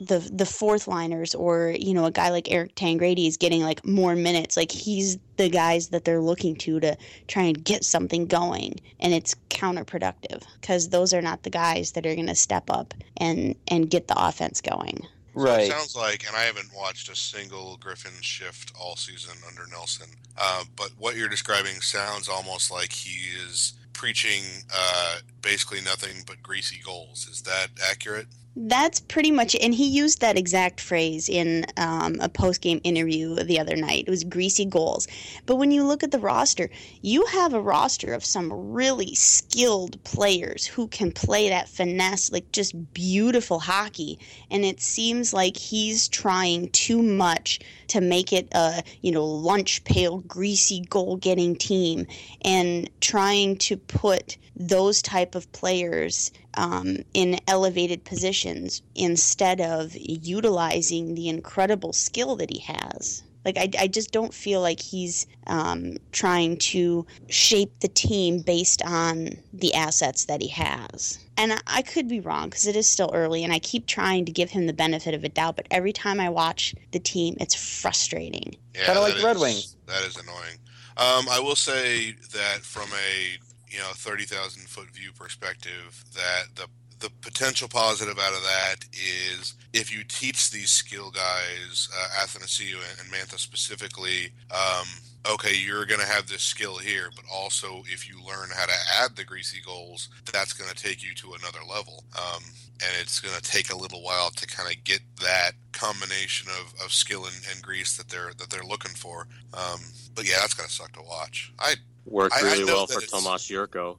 Speaker 4: the the fourth liners or you know a guy like Eric Tangradi is getting like more minutes like he's the guys that they're looking to to try and get something going and it's counterproductive because those are not the guys that are going to step up and and get the offense going
Speaker 3: So
Speaker 1: Right.
Speaker 3: it sounds like, and I haven't watched a single Griffin shift all season under Nelson, uh, but what you're describing sounds almost like he is preaching uh, basically nothing but greasy goals. Is that accurate?
Speaker 4: That's pretty much it. And he used that exact phrase in um, a post game interview the other night. It was greasy goals. But when you look at the roster, you have a roster of some really skilled players who can play that finesse, like just beautiful hockey. And it seems like he's trying too much to make it a, you know, lunch pail, greasy goal getting team and trying to put those type of players um, in elevated positions instead of utilizing the incredible skill that he has. Like I, I just don't feel like he's um, trying to shape the team based on the assets that he has. And I, I could be wrong because it is still early, and I keep trying to give him the benefit of a doubt. But every time I watch the team, it's frustrating.
Speaker 3: Yeah,
Speaker 1: Kinda like
Speaker 3: that
Speaker 1: the Red Wings.
Speaker 3: That is annoying. Um, I will say that from a you know thirty thousand foot view perspective, that the the potential positive out of that is if you teach these skill guys, uh, Athanasiou and, and Mantha specifically, um, okay, you're going to have this skill here, but also if you learn how to add the greasy goals, that's going to take you to another level. Um, and it's going to take a little while to kind of get that combination of, of skill and, and grease that they're that they're looking for. Um, but yeah, that's going to suck to watch. I
Speaker 2: Worked
Speaker 3: I- I
Speaker 2: really well for
Speaker 3: it's-
Speaker 2: Tomas Jurco.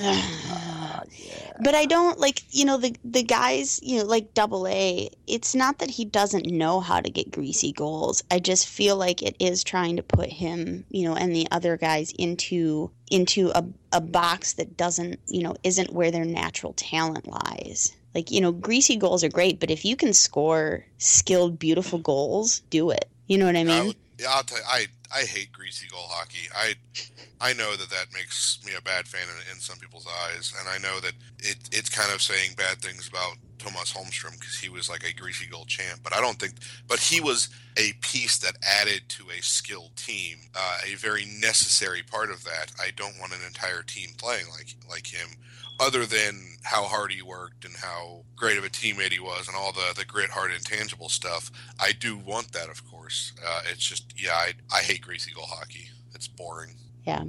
Speaker 1: Ah, yeah.
Speaker 4: but I don't like you know the the guys you know like Double A. It's not that he doesn't know how to get greasy goals. I just feel like it is trying to put him you know and the other guys into into a a box that doesn't you know isn't where their natural talent lies. Like you know, greasy goals are great, but if you can score skilled, beautiful goals, do it. You know what I mean?
Speaker 3: I would, yeah, I'll tell you, I I hate greasy goal hockey. I I know that that makes me a bad fan in, in some people's eyes, and I know that it it's kind of saying bad things about Tomas Holmstrom because he was like a greasy goal champ. But I don't think, but he was a piece that added to a skilled team, uh, a very necessary part of that. I don't want an entire team playing like like him other than how hard he worked and how great of a teammate he was and all the, the grit, heart, intangible stuff, I do want that, of course. Uh, it's just, yeah, I, I hate greasy goal hockey. It's boring.
Speaker 4: Yeah.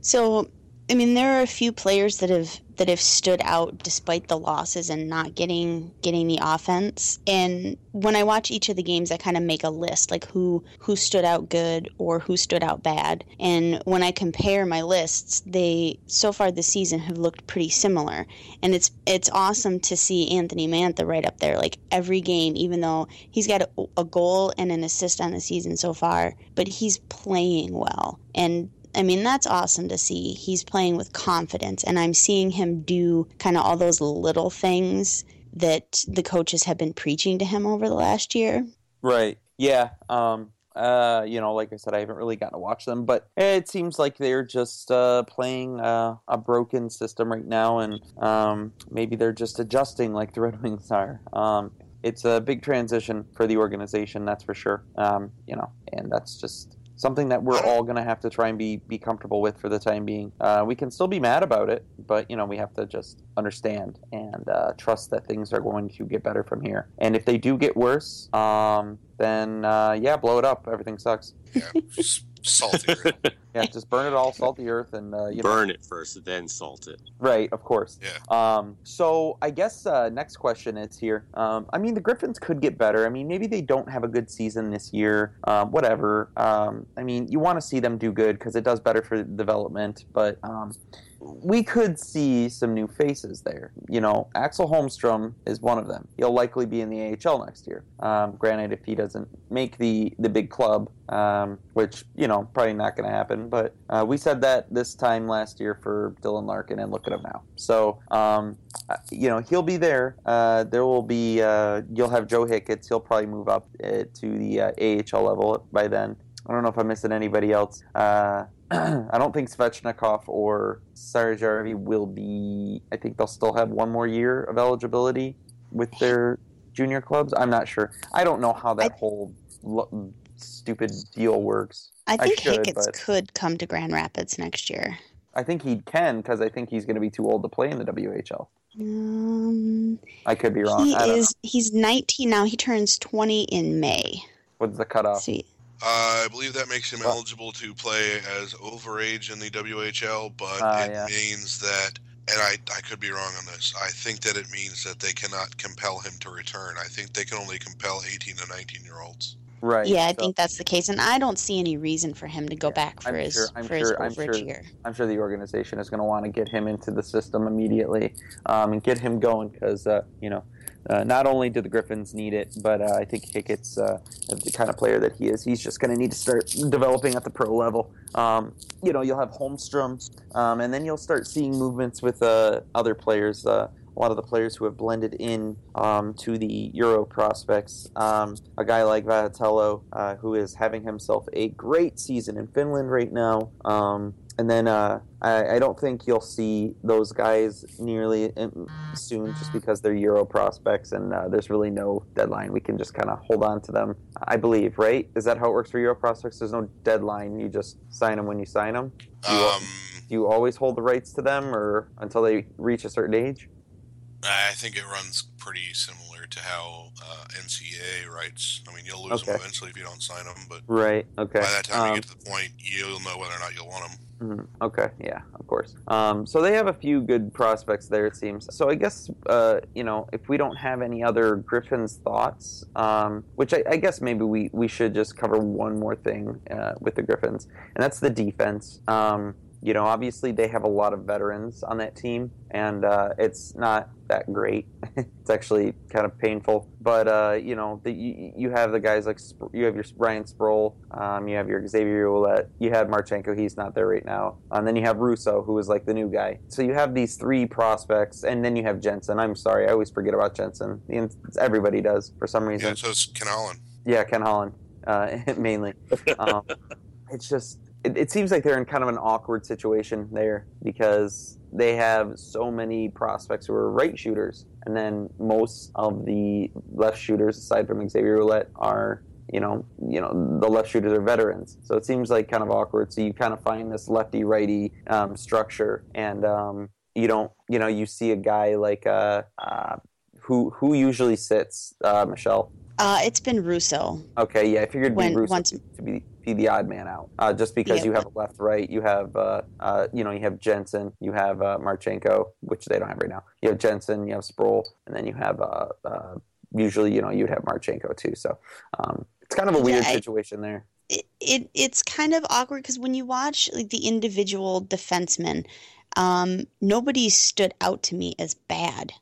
Speaker 4: So, I mean, there are a few players that have that have stood out despite the losses and not getting getting the offense. And when I watch each of the games, I kind of make a list like who who stood out good or who stood out bad. And when I compare my lists, they so far this season have looked pretty similar. And it's it's awesome to see Anthony Mantha right up there. Like every game, even though he's got a, a goal and an assist on the season so far, but he's playing well. And I mean, that's awesome to see. He's playing with confidence, and I'm seeing him do kind of all those little things that the coaches have been preaching to him over the last year.
Speaker 1: Right. Yeah. Um, uh, you know, like I said, I haven't really gotten to watch them, but it seems like they're just uh, playing uh, a broken system right now, and um, maybe they're just adjusting like the Red Wings are. Um, it's a big transition for the organization, that's for sure. Um, you know, and that's just something that we're all going to have to try and be be comfortable with for the time being. Uh, we can still be mad about it, but you know we have to just understand and uh, trust that things are going to get better from here. And if they do get worse, um, then uh, yeah, blow it up. Everything sucks.
Speaker 3: Yeah, salty.
Speaker 1: yeah, just burn it all, salt the earth, and uh, you
Speaker 2: burn
Speaker 1: know.
Speaker 2: it first, then salt it.
Speaker 1: Right, of course.
Speaker 3: Yeah.
Speaker 1: Um, so I guess uh, next question is here. Um, I mean, the Griffins could get better. I mean, maybe they don't have a good season this year. Um, whatever. Um, I mean, you want to see them do good because it does better for development. But um, we could see some new faces there. You know, Axel Holmstrom is one of them. He'll likely be in the AHL next year. Um, granted, if he doesn't make the the big club, um, which you know probably not going to happen. But uh, we said that this time last year for Dylan Larkin, and look at him now. So um, uh, you know he'll be there. Uh, there will be uh, you'll have Joe Hicketts. He'll probably move up uh, to the uh, AHL level by then. I don't know if I'm missing anybody else. Uh, I don't think Svechnikov or Saarijarvi will be. I think they'll still have one more year of eligibility with their junior clubs. I'm not sure. I don't know how that
Speaker 4: I-
Speaker 1: whole lo- stupid deal works.
Speaker 4: I think
Speaker 1: should,
Speaker 4: Hicketts
Speaker 1: but-
Speaker 4: could come to Grand Rapids next year.
Speaker 1: I think he can because I think he's going to be too old to play in the WHL.
Speaker 4: Um,
Speaker 1: I could be wrong.
Speaker 4: he is.
Speaker 1: know.
Speaker 4: He's 19 now. He turns 20 in May.
Speaker 1: What's the cutoff?
Speaker 4: See,
Speaker 3: I believe that makes him
Speaker 1: Well-
Speaker 3: eligible to play as overage in the WHL, but
Speaker 1: Ah,
Speaker 3: it
Speaker 1: yeah.
Speaker 3: means that, and I, I could be wrong on this, I think that it means that they cannot compel him to return. I think they can only compel 18 to 19 year olds.
Speaker 1: Right.
Speaker 4: yeah, I
Speaker 1: so-
Speaker 4: think that's the case, and I don't see any reason for him to go
Speaker 1: Yeah,
Speaker 4: back for
Speaker 1: I'm
Speaker 4: his
Speaker 1: sure- I'm
Speaker 4: for his
Speaker 1: sure- I'm
Speaker 4: overage
Speaker 1: sure-
Speaker 4: year.
Speaker 1: I'm sure the organization is going to want to get him into the system immediately um, and get him going because uh, you know uh, not only do the Griffins need it, but uh, I think Hickett's uh, the kind of player that he is. He's just going to need to start developing at the pro level. Um, you know, you'll have Holmstrom, um, and then you'll start seeing movements with uh, other players. Uh, a lot of the players who have blended in um, to the Euro prospects. Um, a guy like Vatello, uh, who is having himself a great season in Finland right now. Um, and then uh, I, I don't think you'll see those guys nearly in- soon just because they're Euro prospects and uh, there's really no deadline. We can just kind of hold on to them, I believe, right? Is that how it works for Euro prospects? There's no deadline. You just sign them when you sign them. Do you,
Speaker 3: Um,
Speaker 1: do you always hold the rights to them or until they reach a certain age?
Speaker 3: I think it runs pretty similar to how uh, NCAA writes. I mean, you'll lose them eventually if you don't sign them, but
Speaker 1: Right. Okay.
Speaker 3: by that time
Speaker 1: Um,
Speaker 3: you get to the point, you'll know whether or not you'll want them.
Speaker 1: Mhm. Okay, yeah, of course. Um, so they have a few good prospects there, it seems. So I guess, uh, you know, if we don't have any other Griffin's thoughts, um, which I, I guess maybe we, we should just cover one more thing uh, with the Griffins, and that's the defense. Um, you know, obviously they have a lot of veterans on that team, and uh, it's not that great. it's actually kind of painful. But uh, you know, the, you, you, have the guys like you have your Ryan Sproul, um, you have your Xavier Ouellet, you have Marchenko. He's not there right now, and then you have Russo, who is like the new guy. So you have these three prospects, and then you have Jensen. I'm sorry, I always forget about Jensen. Everybody does for some reason.
Speaker 3: Yeah, so it's Ken Holland.
Speaker 1: Yeah, Ken Holland, uh, mainly. Um, it's just it, it seems like they're in kind of an awkward situation there because they have so many prospects who are right shooters, and then most of the left shooters, aside from Xavier Ouellet, are you know, you know, the left shooters are veterans. So it seems like kind of awkward. So you kind of find this lefty righty um, structure, and um, you don't, you know, you see a guy like uh, uh, who who usually sits uh, Michelle.
Speaker 4: Uh, it's been Russo.
Speaker 1: Okay, yeah, I figured when, Russo once, to be be the odd man out, uh, just because yeah. you have a left right, you have uh, uh, you know you have Jensen, you have uh, Marchenko, which they don't have right now. You have Jensen, you have Sproul, and then you have uh, uh, usually you know you'd have Marchenko too. So um, it's kind of a weird yeah, I, situation there.
Speaker 4: It, it it's kind of awkward because when you watch like the individual defensemen, um, nobody stood out to me as bad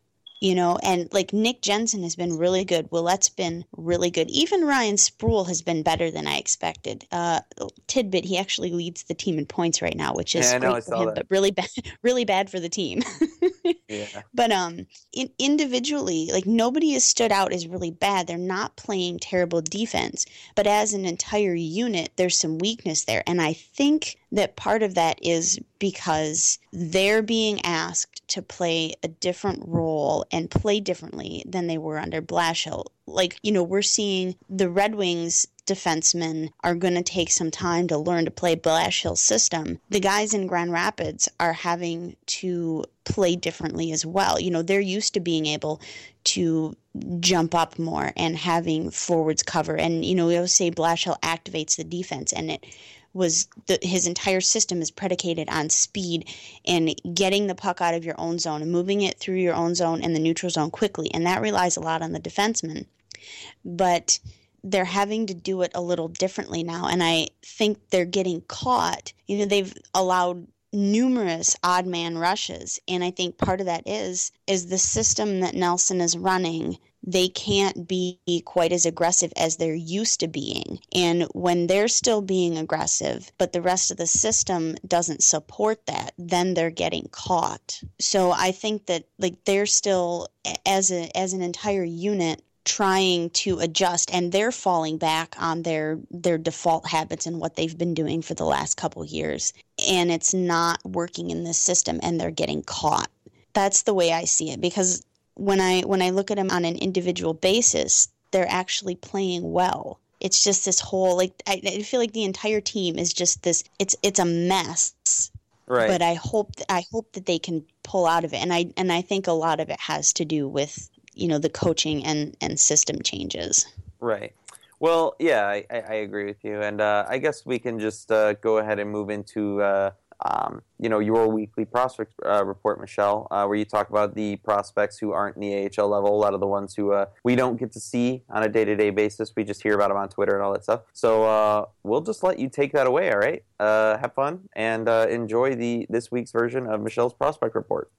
Speaker 4: you know, and like Nick Jensen has been really good. Ouellet's been really good. Even Ryan Sproul has been better than I expected. Uh, tidbit: he actually leads the team in points right now, which is
Speaker 1: yeah,
Speaker 4: great
Speaker 1: for
Speaker 4: him,
Speaker 1: that.
Speaker 4: but really bad, really bad for the team.
Speaker 1: yeah.
Speaker 4: But um, in, individually, like nobody has stood out as really bad. They're not playing terrible defense, but as an entire unit, there's some weakness there, and I think that part of that is because they're being asked to play a different role and play differently than they were under Blashill. Like, you know, we're seeing the Red Wings defensemen are going to take some time to learn to play Blashill's system. The guys in Grand Rapids are having to play differently as well. You know, they're used to being able to jump up more and having forwards cover. And, you know, we always say Blashill activates the defense and it was the, his entire system is predicated on speed and getting the puck out of your own zone and moving it through your own zone and the neutral zone quickly. And that relies a lot on the defenseman. But they're having to do it a little differently now. And I think they're getting caught. You know, they've allowed numerous odd man rushes and i think part of that is is the system that nelson is running they can't be quite as aggressive as they're used to being. And when they're still being aggressive, but the rest of the system doesn't support that, then they're getting caught. So I think that like they're still as a as an entire unit trying to adjust and they're falling back on their their default habits and what they've been doing for the last couple years and it's not working in this system and they're getting caught that's the way i see it because when I when I look at them on an individual basis, they're actually playing well. It's just this whole like I, I feel like the entire team is just this. It's it's a mess.
Speaker 1: Right.
Speaker 4: But I hope I hope that they can pull out of it, and I and I think a lot of it has to do with you know the coaching and and system changes.
Speaker 1: Right. Well, yeah, I, I agree with you, and uh, I guess we can just uh, go ahead and move into uh, um, you know, your weekly prospect uh, report, Michelle, uh, where you talk about the prospects who aren't in the AHL level, a lot of the ones who uh, we don't get to see on a day to day basis. We just hear about them on Twitter and all that stuff. So uh, we'll just let you take that away, all right? Uh, have fun and uh, enjoy the this week's version of Michelle's prospect report.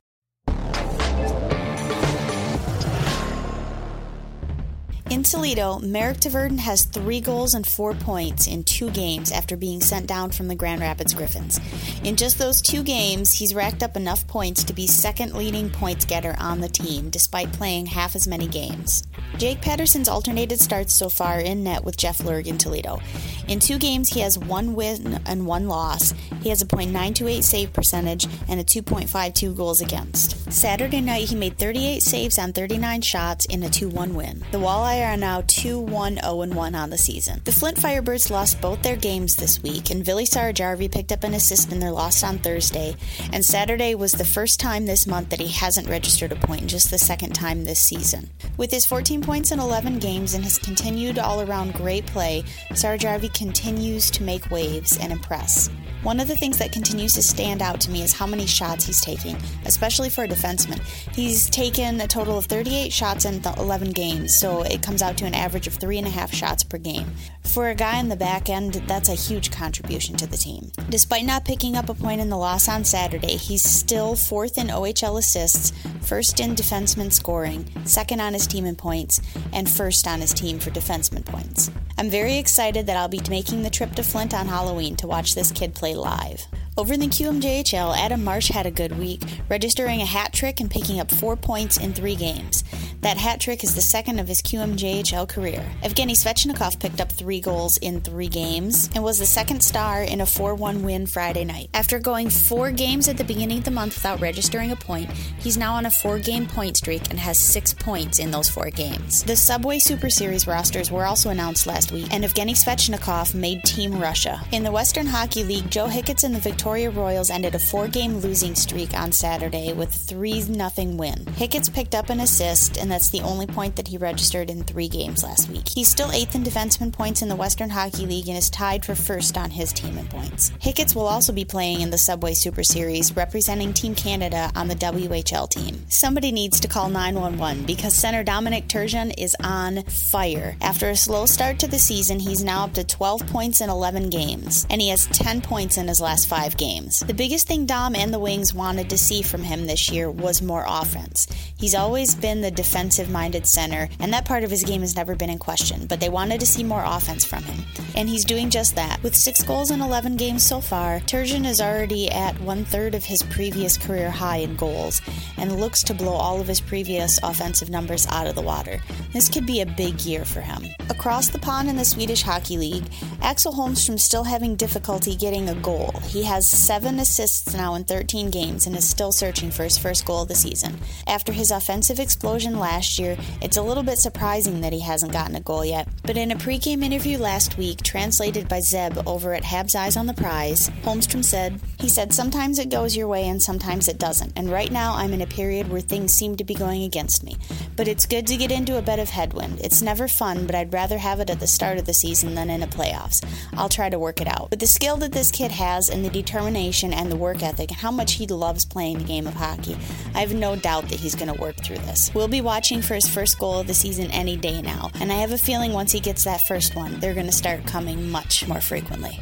Speaker 4: In Toledo, Marek Tvrdon has three goals and four points in two games after being sent down from the Grand Rapids Griffins. In just those two games, he's racked up enough points to be second leading points getter on the team, despite playing half as many games. Jake Paterson's alternated starts so far in net with Jeff Lerg in Toledo. In two games, he has one win and one loss. He has a .928 save percentage and a 2.52 goals against. Saturday night, he made 38 saves on 39 shots in a 2-1 win. The Walleye are now 2 1 0 1 on the season. The Flint Firebirds lost both their games this week, and Vili Saarijarvi picked up an assist in their loss on Thursday, and Saturday was the first time this month that he hasn't registered a point, just the second time this season. With his 14 points in 11 games and his continued all around great play, Saarijarvi continues to make waves and impress. One of the things that continues to stand out to me is how many shots he's taking, especially for a defenseman. He's taken a total of 38 shots in 11 games, so it comes comes out to an average of three and a half shots per game. For a guy in the back end, that's a huge contribution to the team. Despite not picking up a point in the loss on Saturday, he's still fourth in OHL assists, first in defenseman scoring, second on his team in points, and first on his team for defenseman points. I'm very excited that I'll be making the trip to Flint on Halloween to watch this kid play live. Over in the QMJHL, Adam Marsh had a good week, registering a hat trick and picking up four points in three games. That hat trick is the second of his QMJHL career. Evgeny Svechnikov picked up three goals in three games and was the second star in a 4 1 win Friday night. After going four games at the beginning of the month without registering a point, he's now on a four game point streak and has six points in those four games. The Subway Super Series rosters were also announced last week, and Evgeny Svechnikov made Team Russia. In the Western Hockey League, Joe Hicketts and the Victoria Royals ended a four game losing streak on Saturday with a 3 0 win. Hicketts picked up an assist, and that's the only point that he registered in three games last week. He's still eighth in defenseman points in the Western Hockey League and is tied for first on his team in points. Hicketts will also be playing in the Subway Super Series, representing Team Canada on the WHL team. Somebody needs to call 911 because center Dominic Turgeon is on fire. After a slow start to the season, he's now up to 12 points in 11 games, and he has 10 points in his last five games. The biggest thing Dom and the Wings wanted to see from him this year was more offense. He's always been the defensive minded center, and that part of his game has never been in question, but they wanted to see more offense from him. And he's doing just that. With six goals in 11 games so far, Turgeon is already at one third of his previous career high in goals and looks to blow all of his previous offensive numbers out of the water. This could be a big year for him. Across the pond in the Swedish Hockey League, Axel Holmstrom still having difficulty getting a goal. He has seven assists now in 13 games and is still searching for his first goal of the season. After his offensive explosion last year, it's a little bit surprising that he hasn't gotten a goal yet. But in a pregame interview last week, translated by Zeb over at Habs Eyes on the Prize, Holmstrom said, He said, Sometimes it goes your way and sometimes it doesn't. And right now I'm in a period where things seem to be going against me. But it's good to get into a bit of headwind. It's never fun, but I'd rather have it at the start of the season than in a playoffs. I'll try to work it out. With the skill that this kid has and the determination and the work ethic and how much he loves playing the game of hockey, I have no doubt that he's going to work through this. We'll be watching for his first goal of the season any day now, and I have a feeling once he gets that first one, they're going to start coming much more frequently.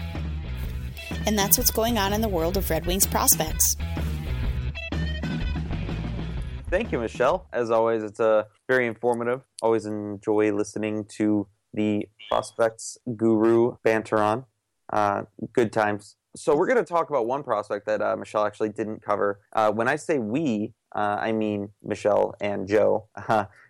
Speaker 4: And that's what's going on in the world of Red Wings prospects.
Speaker 1: Thank you, Michelle. As always, it's a uh, very informative. Always enjoy listening to the prospects guru banter on. Uh, good times. So we're going to talk about one prospect that uh, Michelle actually didn't cover. Uh, when I say we, uh, I mean Michelle and Joe.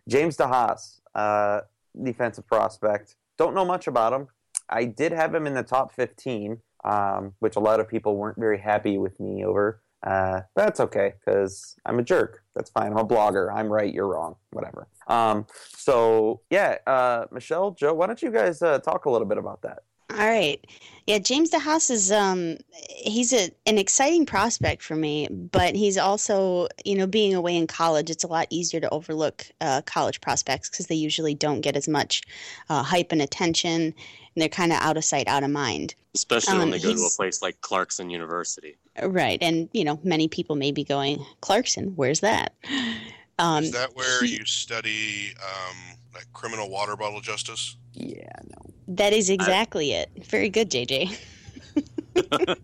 Speaker 1: James DeHaas, uh, defensive prospect. Don't know much about him. I did have him in the top 15, um, which a lot of people weren't very happy with me over. Uh, that's okay because I'm a jerk. That's fine. I'm a blogger. I'm right. You're wrong. Whatever. Um, so yeah, uh, Michelle, Joe, why don't you guys uh, talk a little bit about that?
Speaker 4: All right. Yeah, James DeHaas is um he's a an exciting prospect for me, but he's also, you know, being away in college, it's a lot easier to overlook uh, college prospects because they usually don't get as much uh, hype and attention, and they're kind of out of sight, out of mind.
Speaker 2: Especially um, when they go to a place like Clarkson University.
Speaker 4: Right, and you know, many people may be going, Clarkson, where's that?
Speaker 3: Um, Is that where he, you study um, like criminal water bottle justice?
Speaker 1: Yeah, no.
Speaker 4: That is exactly I... it. Very good, JJ.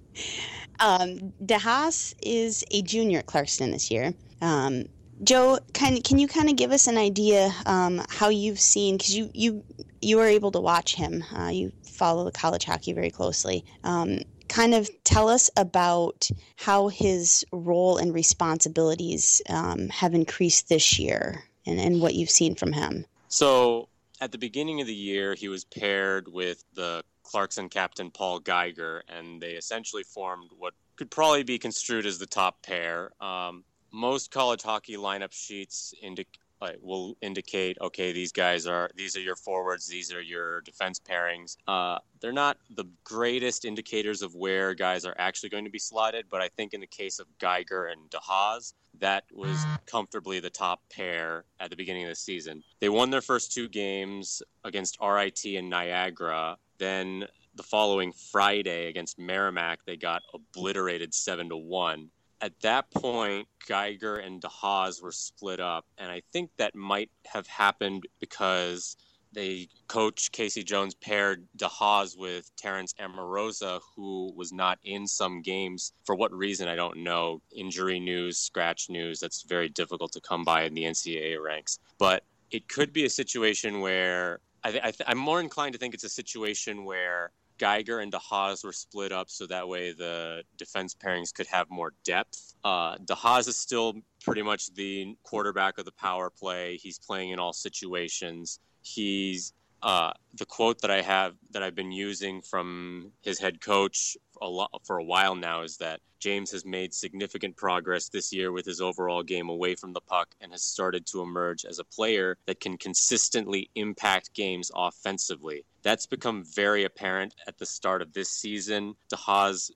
Speaker 4: um, DeHaas is a junior at Clarkson this year. Um, Joe, can can you kind of give us an idea um, how you've seen because you you you were able to watch him. Uh, you follow the college hockey very closely. Um, kind of tell us about how his role and responsibilities um, have increased this year and, and what you've seen from him.
Speaker 2: So, at the beginning of the year, he was paired with the Clarkson captain Paul Geiger, and they essentially formed what could probably be construed as the top pair. Um, most college hockey lineup sheets indicate like will indicate okay these guys are these are your forwards these are your defense pairings. Uh, they're not the greatest indicators of where guys are actually going to be slotted but i think in the case of geiger and DeHaas, that was comfortably the top pair at the beginning of the season. They won their first two games against rit and niagara. Then the following friday against merrimack they got obliterated 7 to 1 at that point, Geiger and DeHaas were split up, and I think that might have happened because they coach Casey Jones paired DeHaas with Terrence Amorosa, who was not in some games for what reason I don't know. Injury news, scratch news. That's very difficult to come by in the NCAA ranks. But it could be a situation where I, I th- I'm more inclined to think it's a situation where Geiger and DeHaas were split up so that way the defense pairings could have more depth. Uh, DeHaas is still pretty much the quarterback of the power play. He's playing in all situations. He's uh, the quote that I have that I've been using from his head coach a lot, for a while now is that James has made significant progress this year with his overall game away from the puck and has started to emerge as a player that can consistently impact games offensively. That's become very apparent at the start of this season. DeHaas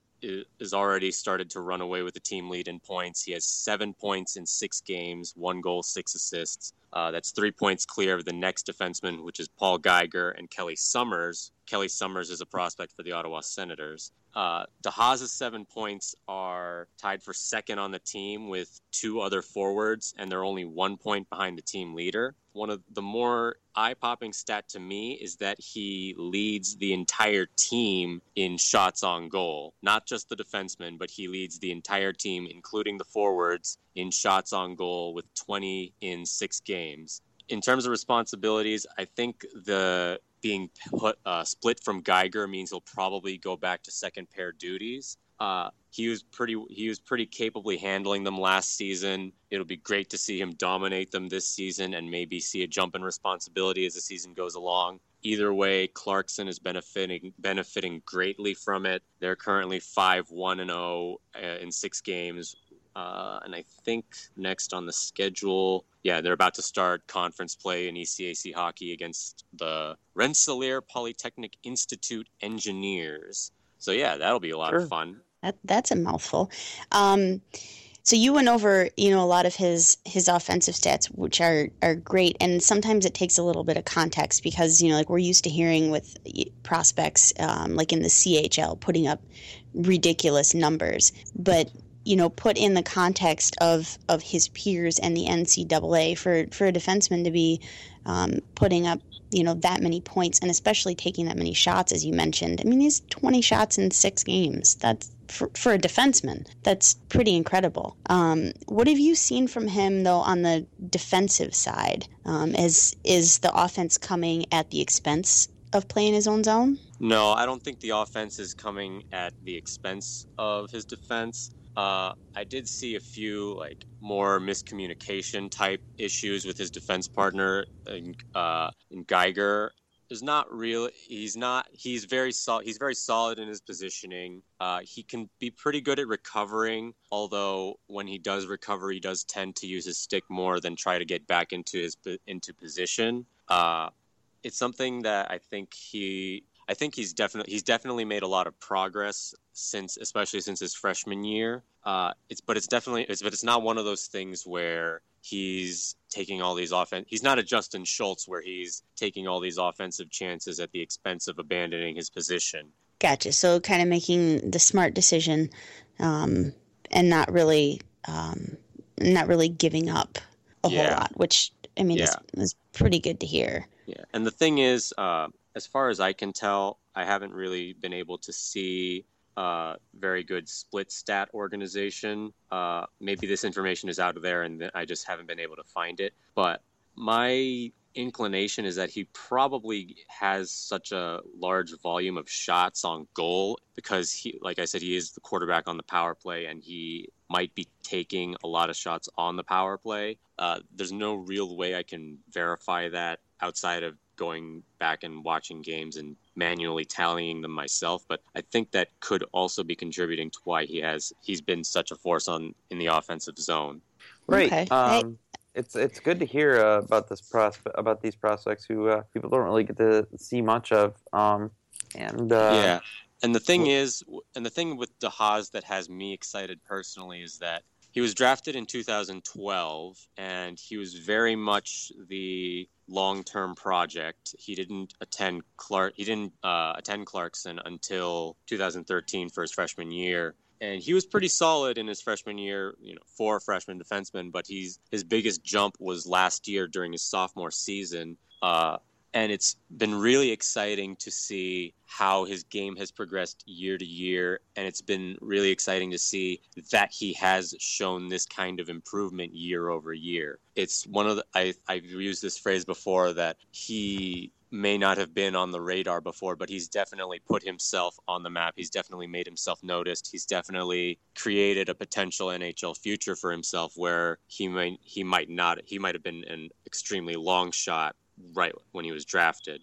Speaker 2: has already started to run away with the team lead in points. He has seven points in six games, one goal, six assists. Uh, that's three points clear of the next defenseman, which is Paul Geiger and Kelly Summers. Kelly Summers is a prospect for the Ottawa Senators. Uh, DeHaas's seven points are tied for second on the team with two other forwards, and they're only one point behind the team leader. One of the more eye popping stat to me is that he leads the entire team in shots on goal. Not just the defenseman, but he leads the entire team, including the forwards, in shots on goal with 20 in six games. In terms of responsibilities, I think the being put uh, split from Geiger means he'll probably go back to second pair duties. Uh, he was pretty he was pretty capably handling them last season. It'll be great to see him dominate them this season and maybe see a jump in responsibility as the season goes along. Either way, Clarkson is benefiting benefiting greatly from it. They're currently 5-1 and 0 uh, in 6 games uh, and I think next on the schedule, yeah, they're about to start conference play in ECAC hockey against the Rensselaer Polytechnic Institute Engineers. So yeah, that'll be a lot sure. of fun.
Speaker 4: That, that's a mouthful. Um, so you went over, you know, a lot of his his offensive stats, which are are great, and sometimes it takes a little bit of context because you know, like we're used to hearing with prospects, um, like in the CHL, putting up ridiculous numbers, but you know, put in the context of of his peers and the NCAA for for a defenseman to be um, putting up you know that many points and especially taking that many shots as you mentioned. I mean, he's 20 shots in six games. That's for, for a defenseman. That's pretty incredible. Um, what have you seen from him though on the defensive side? Um, is is the offense coming at the expense of playing his own zone?
Speaker 2: No, I don't think the offense is coming at the expense of his defense. Uh, I did see a few like more miscommunication type issues with his defense partner, uh, in Geiger. Is not real. He's not. He's very solid. He's very solid in his positioning. Uh, he can be pretty good at recovering. Although when he does recover, he does tend to use his stick more than try to get back into his into position. Uh, it's something that I think he I think he's definitely he's definitely made a lot of progress since, especially since his freshman year. Uh, it's but it's definitely it's but it's not one of those things where he's taking all these offense. He's not a Justin Schultz where he's taking all these offensive chances at the expense of abandoning his position.
Speaker 4: Gotcha. So kind of making the smart decision, um, and not really um, not really giving up a yeah. whole lot, which I mean yeah. is, is pretty good to hear.
Speaker 2: Yeah, and the thing is, uh, as far as I can tell, I haven't really been able to see a very good split stat organization. Uh, maybe this information is out of there and I just haven't been able to find it. But my inclination is that he probably has such a large volume of shots on goal because he like I said he is the quarterback on the power play and he might be taking a lot of shots on the power play. Uh, there's no real way I can verify that outside of going back and watching games and manually tallying them myself but i think that could also be contributing to why he has he's been such a force on in the offensive zone.
Speaker 1: Right okay. um, it's it's good to hear uh, about this prospect about these prospects who uh, people don't really get to see much of um, and uh,
Speaker 2: yeah. And the thing is and the thing with DeHaas that has me excited personally is that he was drafted in 2012 and he was very much the long-term project. He didn't attend Clark. He didn't uh, attend Clarkson until 2013 for his freshman year, and he was pretty solid in his freshman year. You know, for a freshman defenseman, but he's his biggest jump was last year during his sophomore season. Uh, and it's been really exciting to see how his game has progressed year to year and it's been really exciting to see that he has shown this kind of improvement year over year it's one of the I, i've used this phrase before that he may not have been on the radar before, but he's definitely put himself on the map. He's definitely made himself noticed. He's definitely created a potential NHL future for himself where he might he might not he might have been an extremely long shot right when he was drafted.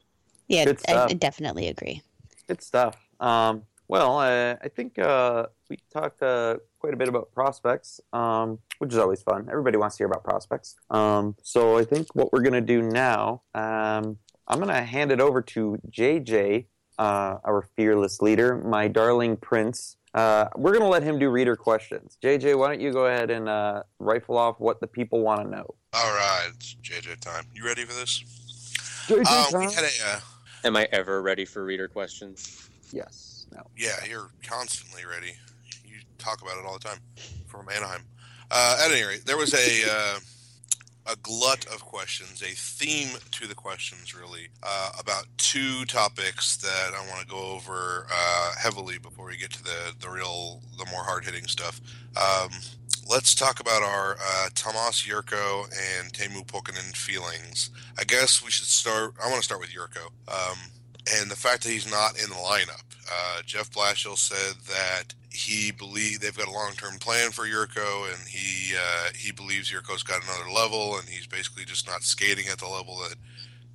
Speaker 4: Yeah, I, I definitely agree.
Speaker 1: Good stuff. Um, well, uh, I think uh, we talked uh, quite a bit about prospects, um, which is always fun. Everybody wants to hear about prospects. Um, so I think what we're going to do now, um, I'm going to hand it over to JJ, uh, our fearless leader, my darling prince. Uh, we're going to let him do reader questions. JJ, why don't you go ahead and uh, rifle off what the people want to know?
Speaker 3: All right, it's JJ time. You ready for this?
Speaker 1: JJ
Speaker 3: Uh, we had a, uh,
Speaker 2: Am I ever ready for reader questions?
Speaker 1: Yes. No.
Speaker 3: yeah, you're constantly ready. You talk about it all the time from Anaheim. Uh, at any rate, there was a uh, a glut of questions, a theme to the questions, really, uh, about two topics that I want to go over uh, heavily before we get to the the real, the more hard hitting stuff. Um, let's talk about our uh, Tomas Jurco and Teemu Pulkkinen feelings. I guess we should start. I want to start with Jurco. Um, and the fact that he's not in the lineup. Uh, Jeff Blashill said that he believe they've got a long-term plan for Jurco, and he uh, he believes Jurco's got another level, and he's basically just not skating at the level that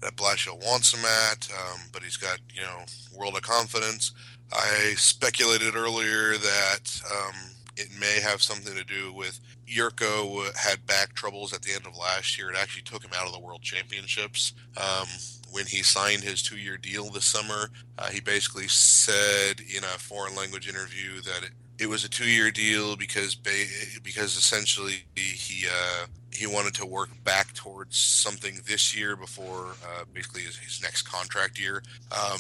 Speaker 3: that Blashill wants him at. Um, but he's got you know world of confidence. I speculated earlier that um, it may have something to do with Jurco had back troubles at the end of last year. It actually took him out of the World Championships. Um, when he signed his two-year deal this summer, uh, he basically said in a foreign language interview that it, it was a two-year deal because because essentially he uh, he wanted to work back towards something this year before uh, basically his, his next contract year. Um,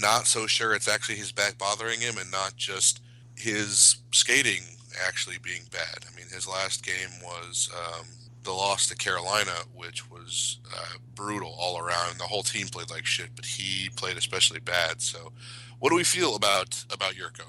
Speaker 3: not so sure it's actually his back bothering him and not just his skating actually being bad. I mean, his last game was um, the loss to Carolina, which was uh, brutal all around. The whole team played like shit, but he played especially bad. So, what do we feel about about Jurco?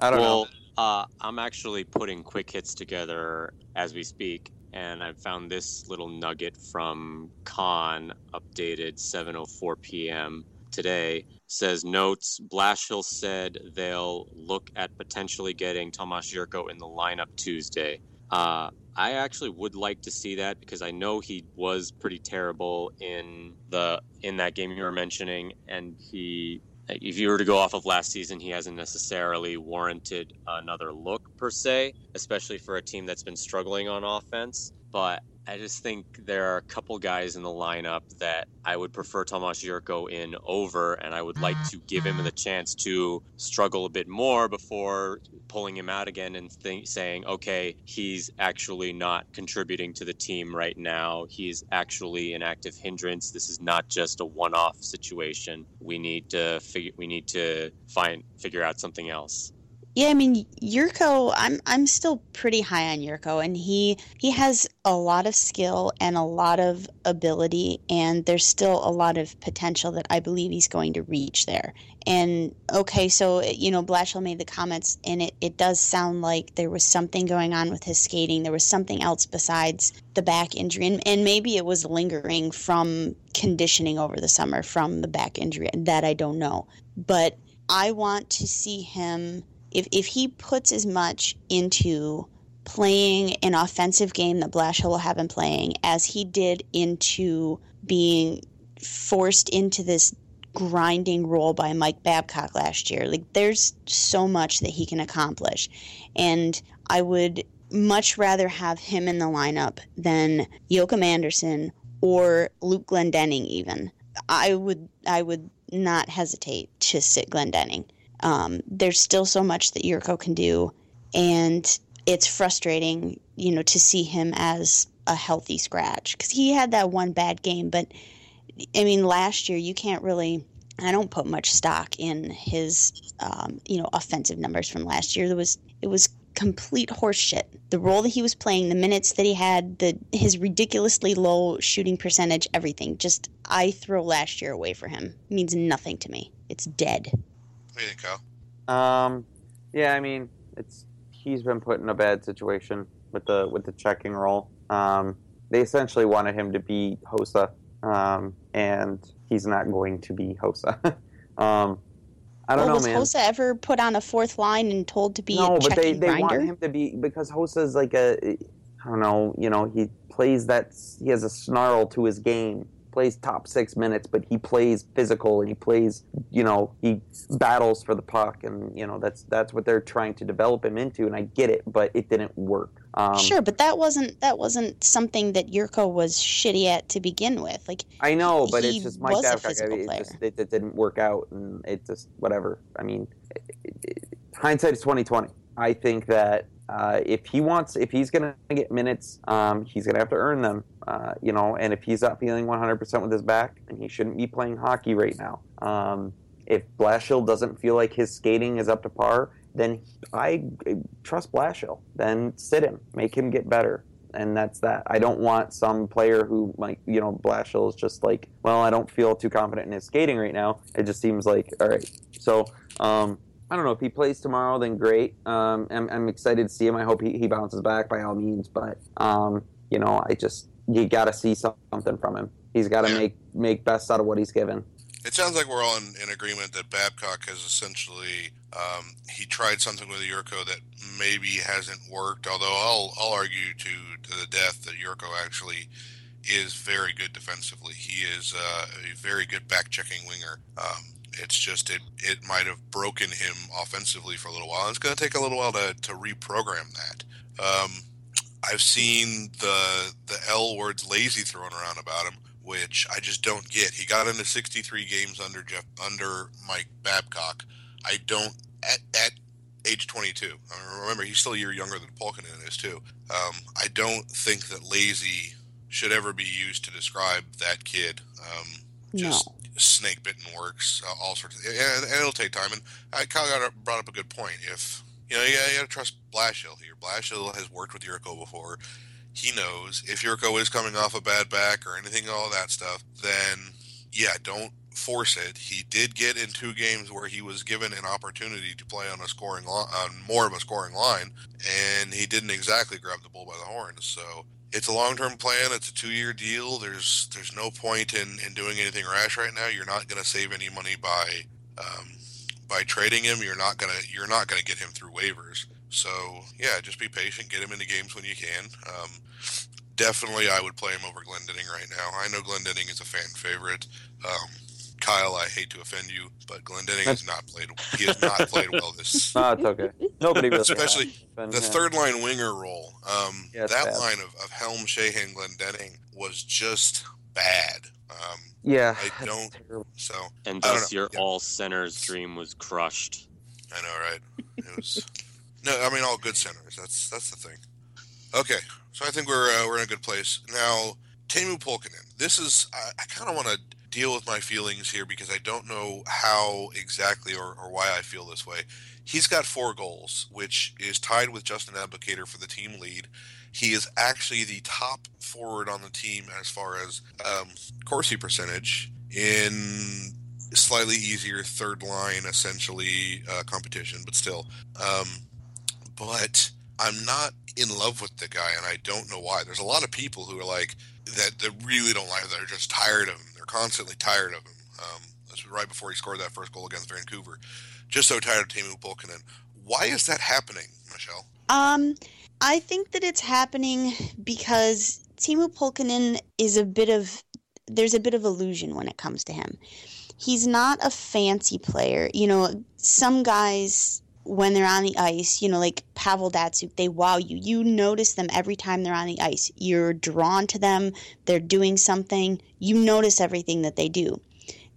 Speaker 1: I don't
Speaker 2: well,
Speaker 1: know.
Speaker 2: uh, I'm actually putting quick hits together as we speak, and I found this little nugget from Con, updated 7:04 p.m. today. Says notes: Blashill said they'll look at potentially getting Tomas Jurco in the lineup Tuesday. Uh, I actually would like to see that because I know he was pretty terrible in the in that game you were mentioning, and he if you were to go off of last season, he hasn't necessarily warranted another look per se, especially for a team that's been struggling on offense. But I just think there are a couple guys in the lineup that I would prefer Tomas Jurco in over, and I would like to give him the mm-hmm. chance to struggle a bit more before pulling him out again and think, saying, okay, he's actually not contributing to the team right now. He's actually an active hindrance. This is not just a one-off situation. We need to figure. We need to find figure out something else.
Speaker 4: Yeah, I mean Jurco, I'm I'm still pretty high on Jurco and he he has a lot of skill and a lot of ability and there's still a lot of potential that I believe he's going to reach there. And okay, so you know, Blashill made the comments and it, it does sound like there was something going on with his skating. There was something else besides the back injury and, and maybe it was lingering from conditioning over the summer from the back injury. That I don't know. But I want to see him if if he puts as much into playing an offensive game that Blashill will have him playing as he did into being forced into this grinding role by Mike Babcock last year. Like there's so much that he can accomplish. And I would much rather have him in the lineup than Joakim Andersson or Luke Glendening even. I would I would not hesitate to sit Glendening. Um, there's still so much that Jurco can do, and it's frustrating, you know, to see him as a healthy scratch because he had that one bad game. But I mean, last year you can't really. I don't put much stock in his, um, you know, offensive numbers from last year. It was it was complete horseshit. the role that he was playing, the minutes that he had, the his ridiculously low shooting percentage, everything. Just I throw last year away for him. It means nothing to me. It's dead.
Speaker 3: What do you think, Kyle?
Speaker 1: Um, yeah, I mean, it's he's been put in a bad situation with the with the checking role. Um, they essentially wanted him to be Hossa, um, and he's not going to be Hossa. um, I don't
Speaker 4: well,
Speaker 1: know,
Speaker 4: was
Speaker 1: man.
Speaker 4: Hossa ever put on a fourth line and told to be
Speaker 1: no,
Speaker 4: a
Speaker 1: but they,
Speaker 4: checking
Speaker 1: they want him to be because Hossa's like a I don't know, you know, he plays that he has a snarl to his game. Plays top six minutes, but he plays physical and he plays, you know, he battles for the puck, and you know that's that's what they're trying to develop him into. And I get it, but it didn't work. Um,
Speaker 4: sure, but that wasn't that wasn't something that Jurco was shitty at to begin with. Like
Speaker 1: I know, but it's just Mike
Speaker 4: was
Speaker 1: Babcock. I mean, it just it, it didn't work out, and it just whatever. I mean, it, hindsight is twenty twenty. I think that uh, if he wants, if he's going to get minutes, um, he's going to have to earn them. Uh, you know, and if he's not feeling one hundred percent with his back, then he shouldn't be playing hockey right now. Um, if Blashill doesn't feel like his skating is up to par, then I trust Blashill. Then sit him, make him get better and that's that. I don't want some player who, like, you know, Blashill is just like, well, I don't feel too confident in his skating right now. It just seems like, all right. So, um, I don't know if he plays tomorrow, then great. Um, I'm, I'm excited to see him. I hope he, he bounces back by all means. But, um, you know, I just you got to see something from him. He's got to make make best out of what he's given.
Speaker 3: It sounds like we're all in, in agreement that Babcock has essentially um, he tried something with Jurco that maybe hasn't worked. Although I'll I'll argue to to the death that Jurco actually is very good defensively. He is uh, a very good back checking winger. Um, it's just it it might have broken him offensively for a little while. It's going to take a little while to, to reprogram that. Um, I've seen the the L words lazy thrown around about him which I just don't get. He got into 63 games under Jeff under Mike Babcock. I don't at, at age 22. I mean, remember he's still a year younger than Pulkkinen is too. Um, I don't think that lazy should ever be used to describe that kid. Um, just
Speaker 4: no.
Speaker 3: snake bitten works, uh, all sorts of, and, and it'll take time. And uh, Kyle brought up a good point. If you know, you got, you got to trust Blashill here. Blashill has worked with Jurco before he knows if Jurco is coming off a bad back or anything, all that stuff, then yeah, don't force it. He did get in two games where he was given an opportunity to play on a scoring line, on more of a scoring line, and he didn't exactly grab the bull by the horns. So it's a long term plan. It's a two year deal. There's there's no point in, in doing anything rash right now. You're not going to save any money by um, by trading him. You're not gonna you're not gonna get him through waivers. So yeah, just be patient. Get him into games when you can. Um, definitely, I would play him over Glendening right now. I know Glendening is a fan favorite. Um, Kyle, I hate to offend you, but Glendening has not played. He has not played well this.
Speaker 1: No, it's okay. Nobody really.
Speaker 3: Especially
Speaker 1: has,
Speaker 3: The third line winger role. Um,
Speaker 1: Yeah,
Speaker 3: that
Speaker 1: bad.
Speaker 3: line of, of Helm, Sheahan, Glendening was just bad. Um,
Speaker 1: Yeah.
Speaker 3: I
Speaker 1: that's
Speaker 3: don't-
Speaker 1: terrible.
Speaker 3: so
Speaker 2: And thus
Speaker 3: know.
Speaker 2: your
Speaker 3: Yeah.
Speaker 2: all centers dream was crushed.
Speaker 3: I know, right? It was no. I mean, all good centers. That's that's the thing. Okay, so I think we're uh, we're in a good place now. Teemu Pulkkinen. This is I, I kind of want to deal with my feelings here because I don't know how exactly or, or why I feel this way. He's got four goals, which is tied with Justin Abdelkader for the team lead. He is actually the top forward on the team as far as um, Corsi percentage in slightly easier third line essentially uh, competition, but still. Um, but I'm not in love with the guy, and I don't know why. There's a lot of people who are like that. That really don't like. Him. They're just tired of him. They're constantly tired of him. Um, right before he scored that first goal against Vancouver. Just so tired of Teemu Pulkkinen. Why is that happening, Michelle?
Speaker 4: Um, I think that it's happening because Teemu Pulkkinen is a bit of there's a bit of illusion when it comes to him. He's not a fancy player. You know, some guys when they're on the ice, you know, like Pavel Datsyuk, they wow you. You notice them every time they're on the ice. You're drawn to them. They're doing something. You notice everything that they do.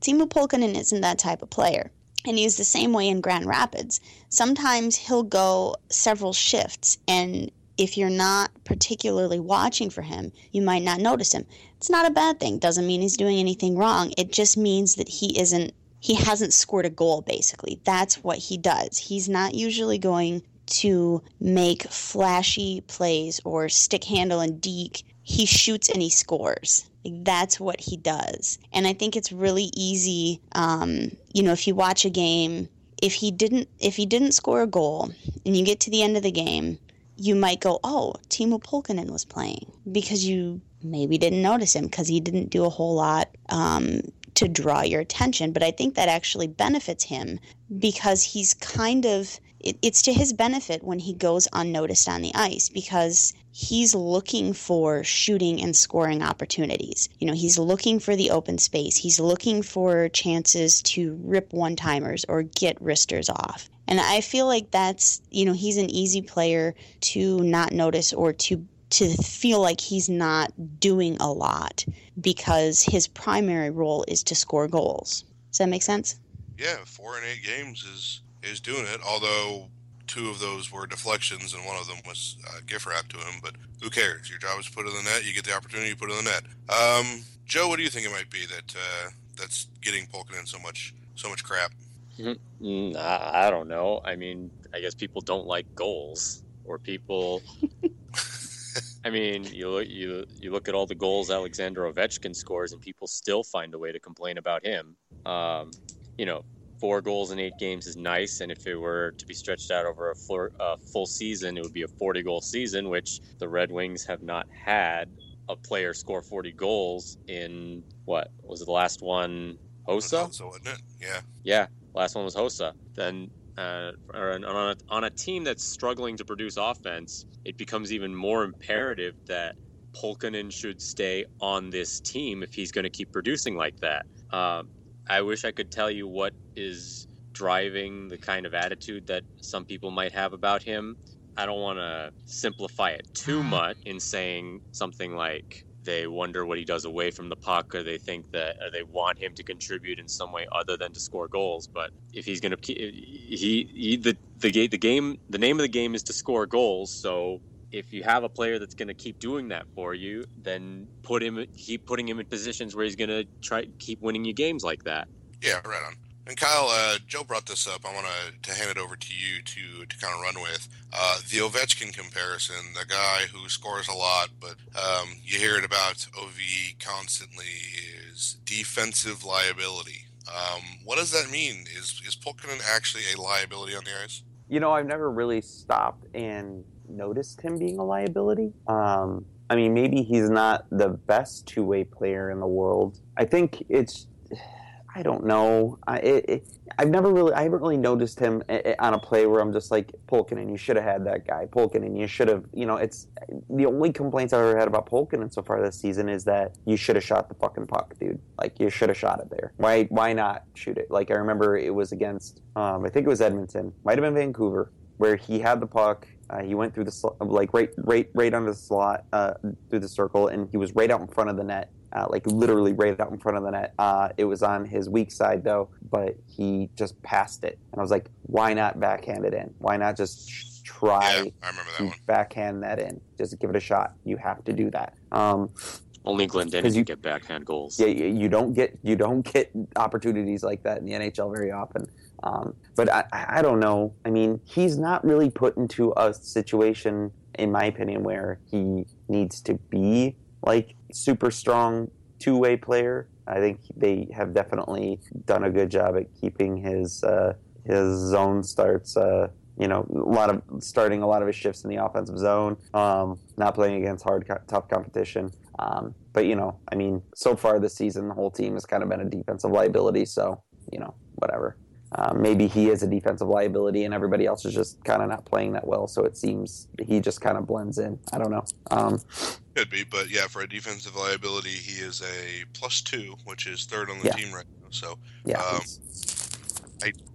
Speaker 4: Teemu Pulkkinen isn't that type of player. And he's the same way in Grand Rapids. Sometimes he'll go several shifts, and if you're not particularly watching for him, you might not notice him. It's not a bad thing. Doesn't mean he's doing anything wrong. It just means that he isn't he hasn't scored a goal basically. That's what he does. He's not usually going to make flashy plays or stick handle and deke. He shoots and he scores. That's what he does. And I think it's really easy. Um, you know, if you watch a game, if he didn't if he didn't score a goal and you get to the end of the game, you might go, "Oh, Teemu Pulkkinen was playing," because you maybe didn't notice him because he didn't do a whole lot um, to draw your attention. But I think that actually benefits him because he's kind of it, it's to his benefit when he goes unnoticed on the ice because he's looking for shooting and scoring opportunities. You know, he's looking for the open space. He's looking for chances to rip one timers or get wristers off. And I feel like that's, you know, he's an easy player to not notice or to to feel like he's not doing a lot because his primary role is to score goals. Does that make sense?
Speaker 3: Yeah, four and eight games is is doing it. Although two of those were deflections and one of them was uh, gift wrap to him. But who cares? Your job is to put it in the net. You get the opportunity, you put it in the net. Um, Joe, what do you think it might be that uh, that's getting Pulkkinen so much so much crap?
Speaker 2: Mm, I, I don't know. I mean, I guess people don't like goals, or people. I mean, you look you you look at all the goals Alexander Ovechkin scores, and people still find a way to complain about him. Um, you know, four goals in eight games is nice, and if it were to be stretched out over a full, uh, full season, it would be a 40 goal season, which the Red Wings have not had a player score 40 goals in what was it the last one? Hossa,
Speaker 3: So wasn't it? Yeah.
Speaker 2: yeah, last one was Hossa. Then uh, on, a, on a team that's struggling to produce offense, it becomes even more imperative that Pulkkinen should stay on this team if he's going to keep producing like that. Um, I wish I could tell you what is driving the kind of attitude that some people might have about him. I don't want to simplify it too much in saying something like they wonder what he does away from the puck or they think that or they want him to contribute in some way other than to score goals but if he's going to he, he the the the game the name of the game is to score goals so if you have a player that's going to keep doing that for you, then put him keep putting him in positions where he's going to try keep winning you games like that.
Speaker 3: Yeah, right on. And Kyle, uh, Joe brought this up. I want to hand it over to you to to kind of run with uh, the Ovechkin comparison. The guy who scores a lot, but um, you hear it about Ov constantly is defensive liability. Um, what does that mean? Is is Pulkkinen actually a liability on the ice?
Speaker 1: You know, I've never really stopped and noticed him being a liability. Um, I mean, maybe he's not the best two way player in the world. I think it's. I don't know. I, it, it, I've never really, I haven't really noticed him on a play where I'm just like, Pulkkinen, you should have had that guy. Pulkkinen, you should have, you know, it's the only complaints I've ever had about Pulkkinen so far this season is that you should have shot the fucking puck, dude. Like, you should have shot it there. Why, why not shoot it? Like, I remember it was against, um, I think it was Edmonton, might have been Vancouver, where he had the puck uh, he went through the sl- like right, right, right under the slot uh, through the circle, and he was right out in front of the net, uh, like literally right out in front of the net. Uh, it was on his weak side though, but he just passed it, and I was like, why not backhand it in? Why not just try
Speaker 3: Yeah, I remember that
Speaker 1: to
Speaker 3: one.
Speaker 1: backhand that in? Just give it a shot. You have to do that. Um,
Speaker 2: Only Glendening
Speaker 1: 'Cause
Speaker 2: can
Speaker 1: you-
Speaker 2: get backhand goals.
Speaker 1: yeah, you you don't get you don't get opportunities like that in the NHL very often. Um, but I, I don't know. I mean, he's not really put into a situation, in my opinion, where he needs to be like super strong two way player. I think they have definitely done a good job at keeping his uh, his zone starts. Uh, you know, a lot of starting a lot of his shifts in the offensive zone, um, not playing against hard, tough competition. Um, but you know, I mean, so far this season, the whole team has kind of been a defensive liability. So you know, whatever. Um, maybe he is a defensive liability, and everybody else is just kind of not playing that well. So it seems he just kind of blends in. I don't know. Um,
Speaker 3: Could be, but yeah, for a defensive liability, he is a plus two, which is third on the
Speaker 1: Yeah.
Speaker 3: team right now. So
Speaker 1: yeah,
Speaker 3: Um,
Speaker 1: it's-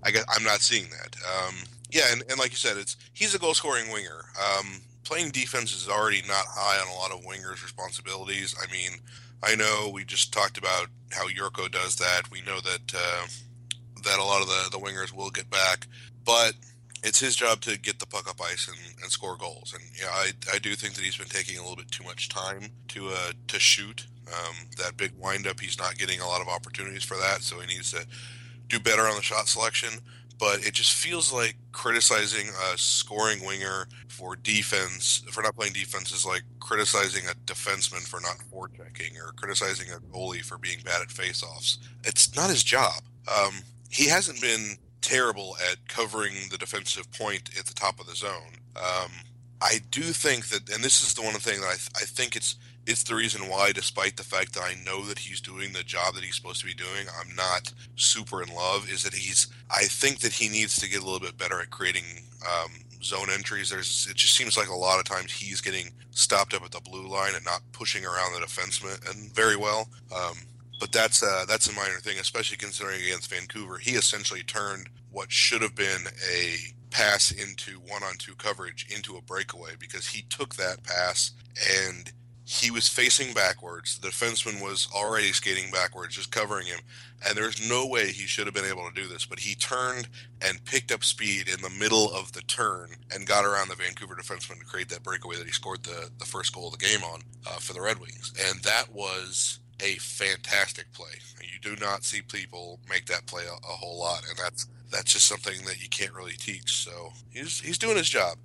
Speaker 3: I guess I'm not seeing that. Um, yeah, and, and like you said, it's he's a goal scoring winger. Um, playing defense is already not high on a lot of wingers' responsibilities. I mean, I know we just talked about how Jurco does that. We know that uh, that a lot of the, the wingers will get back, but it's his job to get the puck up ice and, and score goals. And yeah, I, I do think that he's been taking a little bit too much time to uh, to shoot. Um, that big windup, he's not getting a lot of opportunities for that, so he needs to do better on the shot selection. but it just feels like criticizing a scoring winger for defense for not playing defense is like criticizing a defenseman for not forechecking or criticizing a goalie for being bad at faceoffs. It's not his job. Um, he hasn't been terrible at covering the defensive point at the top of the zone. Um, I do think that, and this is the one thing that I, th- I think it's it's the reason why, despite the fact that I know that he's doing the job that he's supposed to be doing, I'm not super in love. Is that he's? I think that he needs to get a little bit better at creating um, zone entries. There's it just seems like a lot of times he's getting stopped up at the blue line and not pushing around the defenseman and very well. Um, but that's uh, that's a minor thing, especially considering against Vancouver, he essentially turned what should have been a pass into one-on-two coverage into a breakaway because he took that pass and he was facing backwards. The defenseman was already skating backwards, just covering him. And there's no way he should have been able to do this. But he turned and picked up speed in the middle of the turn and got around the Vancouver defenseman to create that breakaway that he scored the, the first goal of the game on uh, for the Red Wings. And that was a fantastic play. You do not see people make that play a, a whole lot. And that's that's just something that you can't really teach. So he's he's doing his job.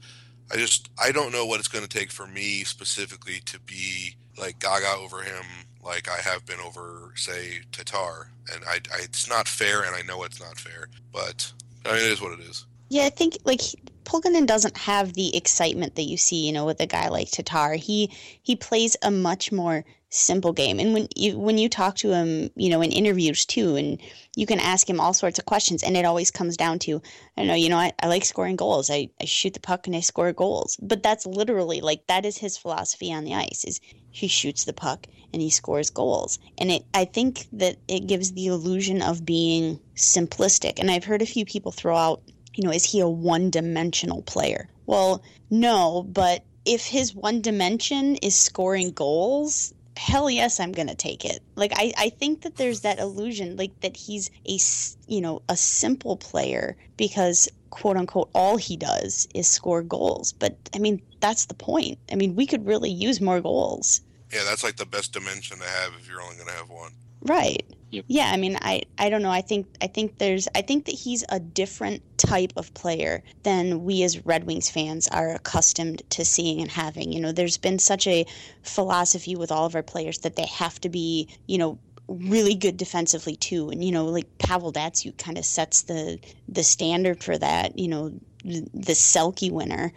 Speaker 3: I just I don't know what it's going to take for me specifically to be like Gaga over him, like I have been over say Tatar, and I, I it's not fair, and I know it's not fair, but I mean it is what it is.
Speaker 4: Yeah, I think like Pulkkinen doesn't have the excitement that you see, you know, with a guy like Tatar. He he plays a much more simple game. And when you when you talk to him, you know, in interviews too, and you can ask him all sorts of questions, and it always comes down to, I don't know, you know, I, I like scoring goals. I, I shoot the puck and I score goals. But that's literally like that is his philosophy on the ice is he shoots the puck and he scores goals. And it I think that it gives the illusion of being simplistic. And I've heard a few people throw out, you know, is he a one dimensional player? Well, no, but if his one dimension is scoring goals, hell yes i'm gonna take it. Like i i think that there's that illusion like that he's a you know a simple player because quote unquote all he does is score goals. But i mean that's the point. I mean we could really use more goals.
Speaker 3: Yeah that's like the best dimension to have if you're only gonna have one.
Speaker 4: Right Yeah, I mean, I I don't know. I think I think there's I think that he's a different type of player than we as Red Wings fans are accustomed to seeing and having. You know, there's been such a philosophy with all of our players that they have to be, you know, really good defensively too. And you know, like Pavel Datsyuk kind of sets the the standard for that. You know, the Selke winner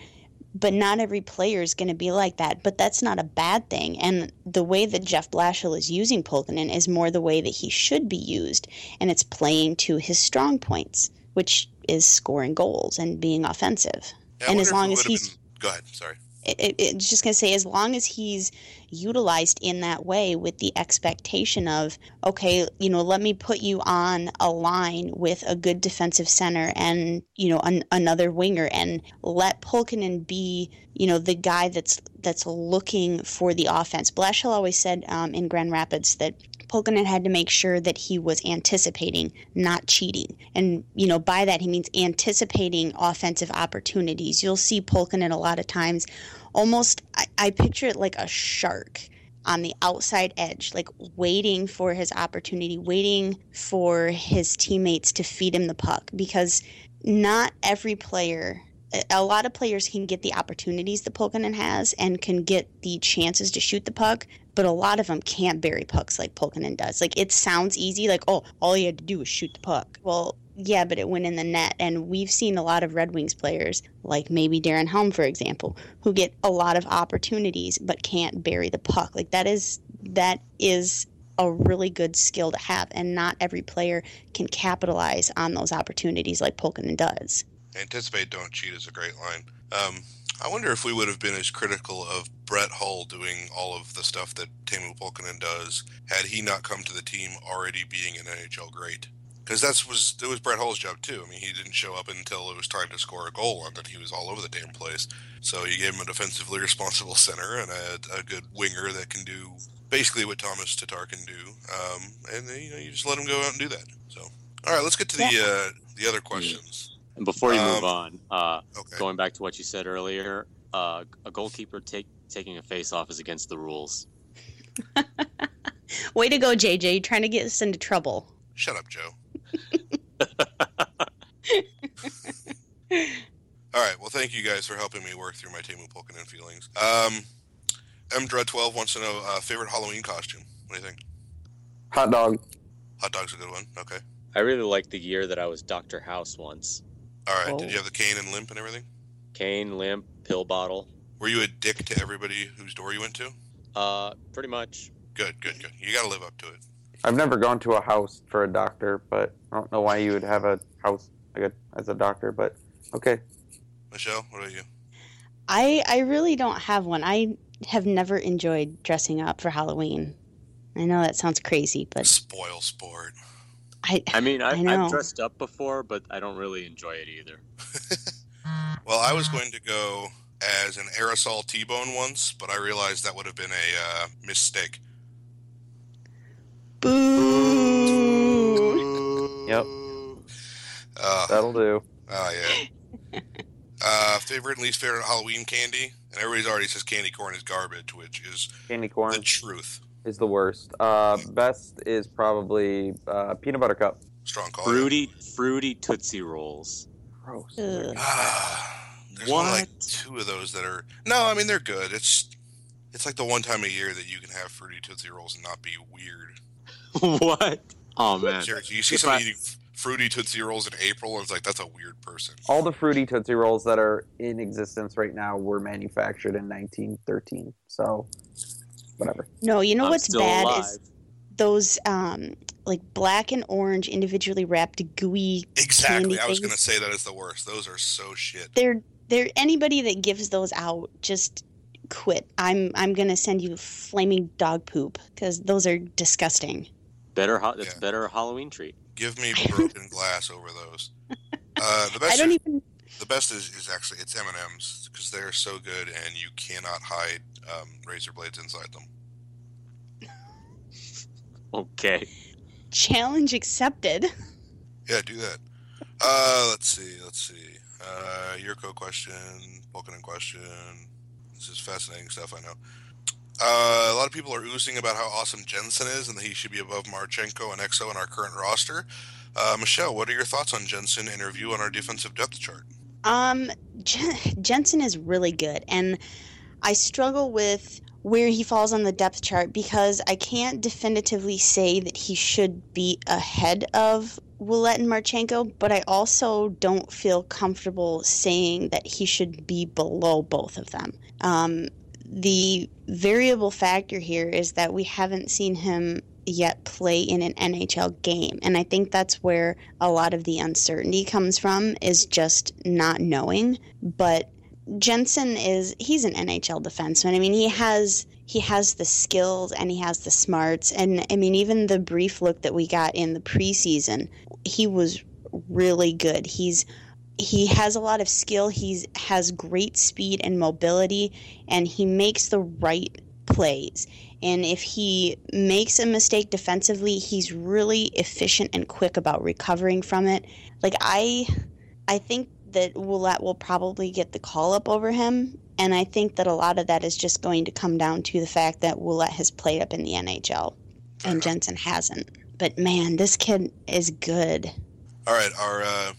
Speaker 4: but not every player is going to be like that. But that's not a bad thing. And the way that Jeff Blashill is using Pulkkinen is more the way that he should be used, and it's playing to his strong points, which is scoring goals and being offensive.
Speaker 3: Yeah,
Speaker 4: and
Speaker 3: as
Speaker 4: long as
Speaker 3: he's been... go ahead, sorry
Speaker 4: it, it's just going to say as long as he's utilized in that way with the expectation of okay you know let me put you on a line with a good defensive center and you know an, another winger and let Pulkkinen be you know the guy that's that's looking for the offense. Blashill always said um, in Grand Rapids that Pulkkinen had to make sure that he was anticipating, not cheating. And, you know, by that he means anticipating offensive opportunities. You'll see Pulkkinen a lot of times almost, I, I picture it like a shark on the outside edge, like waiting for his opportunity, waiting for his teammates to feed him the puck because not every player a lot of players can get the opportunities that Pulkkinen has and can get the chances to shoot the puck, but a lot of them can't bury pucks like Pulkkinen does. Like it sounds easy, like oh, all you had to do was shoot the puck. Well, yeah, but it went in the net, and we've seen a lot of Red Wings players, like maybe Darren Helm, for example, who get a lot of opportunities but can't bury the puck. Like that is that is a really good skill to have, and not every player can capitalize on those opportunities like Pulkkinen does.
Speaker 3: Anticipate, don't cheat is a great line. Um, I wonder if we would have been as critical of Brett Hull doing all of the stuff that Teemu Pulkkinen does had he not come to the team already being an NHL great. Because that was it was Brett Hull's job too. I mean, he didn't show up until it was time to score a goal, and then he was all over the damn place. So you gave him a defensively responsible center and a, a good winger that can do basically what Thomas Tatar can do, um, and then, you know you just let him go out and do that. So, all right, let's get to the uh, the other questions.
Speaker 2: And before you move um, on, uh, okay. going back to what you said earlier, uh, a goalkeeper take, taking a face off is against the rules.
Speaker 4: Way to go, JJ! You're trying to get us into trouble.
Speaker 3: Shut up, Joe. All right. Well, thank you guys for helping me work through my Temu Pokemon feelings. Um, M Dread twelve wants to know uh, favorite Halloween costume. What do you think?
Speaker 1: Hot dog.
Speaker 3: Hot dog's a good one. Okay.
Speaker 2: I really liked the year that I was Doctor House once.
Speaker 3: All right.
Speaker 4: Oh.
Speaker 3: Did you have the cane and limp and everything?
Speaker 2: Cane, limp, pill bottle.
Speaker 3: Were you a dick to everybody whose door you went to?
Speaker 2: Uh, pretty much.
Speaker 3: Good, good, good. You got to live up to it.
Speaker 1: I've never gone to a house for a doctor, but I don't know why you would have a house like a, as a doctor. But okay,
Speaker 3: Michelle, what about you?
Speaker 4: I I really don't have one. I have never enjoyed dressing up for Halloween. I know that sounds crazy, but
Speaker 3: Spoil sport.
Speaker 4: I
Speaker 2: I mean,
Speaker 4: I
Speaker 2: I've,
Speaker 4: know.
Speaker 2: I've dressed up before, but I don't really enjoy it either.
Speaker 3: Well, I was going to go as an aerosol T-bone once, but I realized that would have been a uh, mistake.
Speaker 4: boo.
Speaker 1: Yep.
Speaker 3: Uh,
Speaker 1: that'll do.
Speaker 3: oh yeah. Uh, favorite and least favorite Halloween candy, and everybody's already says candy corn is garbage, which is
Speaker 1: Candy
Speaker 3: the
Speaker 1: corn
Speaker 3: truth.
Speaker 1: Is the worst. Uh, best is probably uh, peanut butter cup.
Speaker 3: Strong call.
Speaker 2: Fruity, fruity Tootsie Rolls.
Speaker 1: Gross.
Speaker 4: Ugh.
Speaker 3: Ah, there's only like
Speaker 2: What?
Speaker 3: two of those that are. No, I mean they're good. It's it's like the one time a year that you can have fruity tootsie rolls and not be weird.
Speaker 2: what? Oh man.
Speaker 3: Seriously, you see
Speaker 2: If
Speaker 3: somebody
Speaker 2: I-
Speaker 3: eating fruity tootsie rolls in April, and it's like that's a weird person.
Speaker 1: All the fruity Tootsie Rolls that are in existence right now were manufactured in 1913. So, whatever.
Speaker 4: No, you know
Speaker 2: I'm
Speaker 4: what's bad
Speaker 2: alive.
Speaker 4: is those um like black and orange individually wrapped gooey
Speaker 3: Exactly.
Speaker 4: candy
Speaker 3: I was gonna say that is the worst. Those are so shit.
Speaker 4: They're they're anybody that gives those out just quit. I'm I'm gonna send you flaming dog poop because those are disgusting.
Speaker 2: Better. ho- It's
Speaker 3: Yeah.
Speaker 2: better Halloween treat.
Speaker 3: Give me broken glass over those. Uh, the
Speaker 4: I
Speaker 3: best.
Speaker 4: don't even.
Speaker 3: The best is, is actually it's M and M's because they're so good, and you cannot hide um, razor blades inside them.
Speaker 2: Okay.
Speaker 4: Challenge accepted.
Speaker 3: Yeah, do that. Uh, let's see. Let's see. Uh, Jurco question, Pokemon question. This is fascinating stuff. I know. Uh, a lot of people are oozing about how awesome Jensen is and that he should be above Marchenko and Exo in our current roster. Uh, Michelle, what are your thoughts on Jensen and her view on our defensive depth chart?
Speaker 4: Um, Jen- Jensen is really good, and I struggle with where he falls on the depth chart because I can't definitively say that he should be ahead of Ouellet and Marchenko, but I also don't feel comfortable saying that he should be below both of them. Um, the variable factor here is that we haven't seen him yet play in an NHL game. And I think that's where a lot of the uncertainty comes from is just not knowing. But Jensen is he's an NHL defenseman. I mean, he has he has the skills and he has the smarts and I mean even the brief look that we got in the preseason, he was really good. He's he has a lot of skill. He's has great speed and mobility and he makes the right plays. And if he makes a mistake defensively, he's really efficient and quick about recovering from it. Like I I think that Ouellet will probably get the call up over him. And I think that a lot of that is just going to come down to the fact that Ouellet has played up in the NHL
Speaker 3: Fair
Speaker 4: and
Speaker 3: enough.
Speaker 4: Jensen hasn't. But man, this kid is good.
Speaker 3: All right, our uh,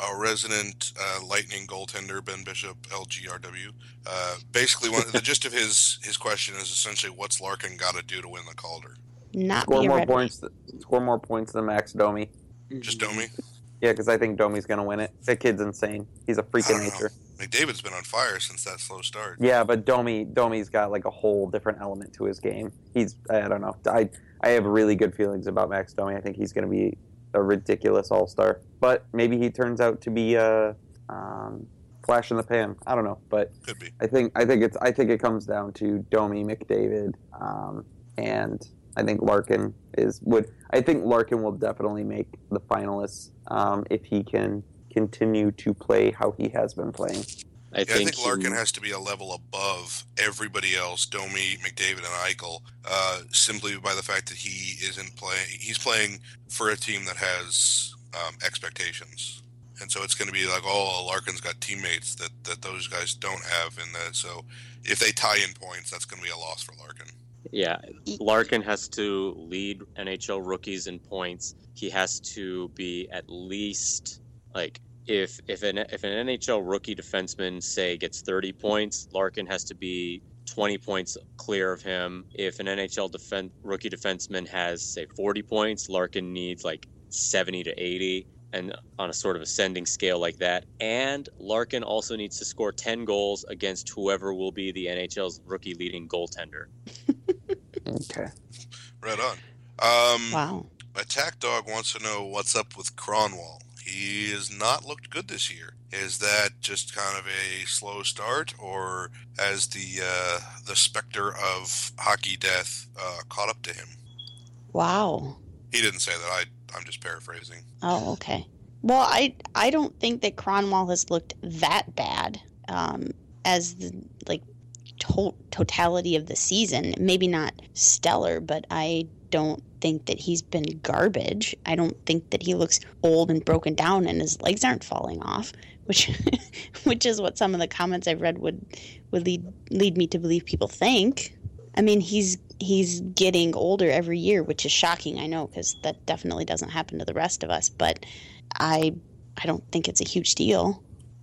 Speaker 3: our resident uh, Lightning goaltender Ben Bishop, LGRW. Uh, basically, one, the gist of his his question is essentially, what's Larkin got to do to win the Calder?
Speaker 4: Not
Speaker 1: Score
Speaker 4: be a
Speaker 1: more
Speaker 4: Red Wing.
Speaker 1: points. Score more points than Max Domi.
Speaker 3: Just Domi.
Speaker 1: Yeah, because I think Domi's gonna win it. That kid's insane. He's a freak
Speaker 3: I
Speaker 1: of
Speaker 3: don't know.
Speaker 1: nature.
Speaker 3: McDavid's been on fire since that slow start.
Speaker 1: Yeah, but Domi Domi's got like a whole different element to his game. He's I don't know. I I have really good feelings about Max Domi. I think he's going to be a ridiculous all star. But maybe he turns out to be a um, flash in the pan. I don't know, but
Speaker 3: Could be.
Speaker 1: I think I think it's I think it comes down to Domi McDavid, um, and I think Larkin is would I think Larkin will definitely make the finalists um, if he can continue to play how he has been playing.
Speaker 2: I
Speaker 3: Yeah, I
Speaker 2: think,
Speaker 3: think Larkin
Speaker 2: he-
Speaker 3: has to be a level above everybody else, Domi, McDavid, and Eichel, uh, simply by the fact that he isn't playing. He's playing for a team that has um, expectations, and so it's going to be like, oh, Larkin's got teammates that that those guys don't have, and that so if they tie in points, that's going to be a loss for Larkin.
Speaker 2: Yeah, Larkin has to lead NHL rookies in points. He has to be at least like if if an if an NHL rookie defenseman say gets 30 points, Larkin has to be 20 points clear of him. If an NHL defen- rookie defenseman has say 40 points, Larkin needs like 70 to 80 and on a sort of ascending scale like that. And Larkin also needs to score 10 goals against whoever will be the NHL's rookie leading goaltender.
Speaker 1: Okay.
Speaker 3: Right on. Um,
Speaker 4: Wow.
Speaker 3: Attack Dog wants to know what's up with Kronwall. He has not looked good this year. Is that just kind of a slow start, or has the uh, the specter of hockey death uh, caught up to him?
Speaker 4: Wow.
Speaker 3: He didn't say that. I I'm just paraphrasing.
Speaker 4: Oh, okay. Well, I I don't think that Kronwall has looked that bad um, as the like to- totality of the season. Maybe not stellar, but I don't think that he's been garbage. I don't think that he looks old and broken down and his legs aren't falling off, which which is what some of the comments I've read would would lead lead me to believe people think. I mean, he's he's getting older every year, which is shocking. I know because that definitely doesn't happen to the rest of us. But I I don't think it's a huge deal.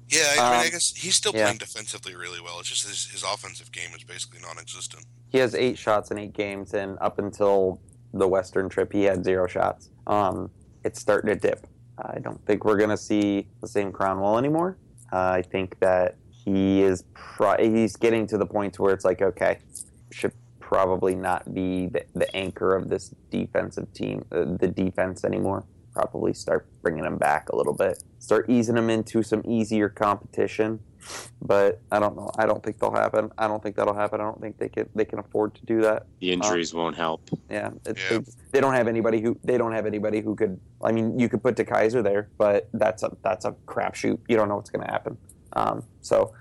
Speaker 3: Yeah, I, mean, I
Speaker 1: Um,
Speaker 3: guess he's still
Speaker 1: yeah.
Speaker 3: playing defensively really well. It's just his, his offensive game is basically non-existent.
Speaker 1: He has eight shots in eight games, and up until the Western trip, he had zero shots. Um, it's starting to dip. I don't think we're going to see the same Kronwall anymore. Uh, I think that he is pro- he's getting to the point where it's like, okay, should probably not be the, the anchor of this defensive team, uh, the defense anymore. Probably start bringing him back a little bit, start easing him into some easier competition. But I don't know. I don't think they'll happen. I don't think that'll happen. I don't think they can they can afford to do that.
Speaker 2: The injuries won't help.
Speaker 1: Yeah, it,
Speaker 3: Yeah.
Speaker 1: They, they don't have anybody who they don't have anybody who could. I mean, you could put DeKeyser there, but that's a that's a crapshoot. You don't know what's going to happen. Um, so,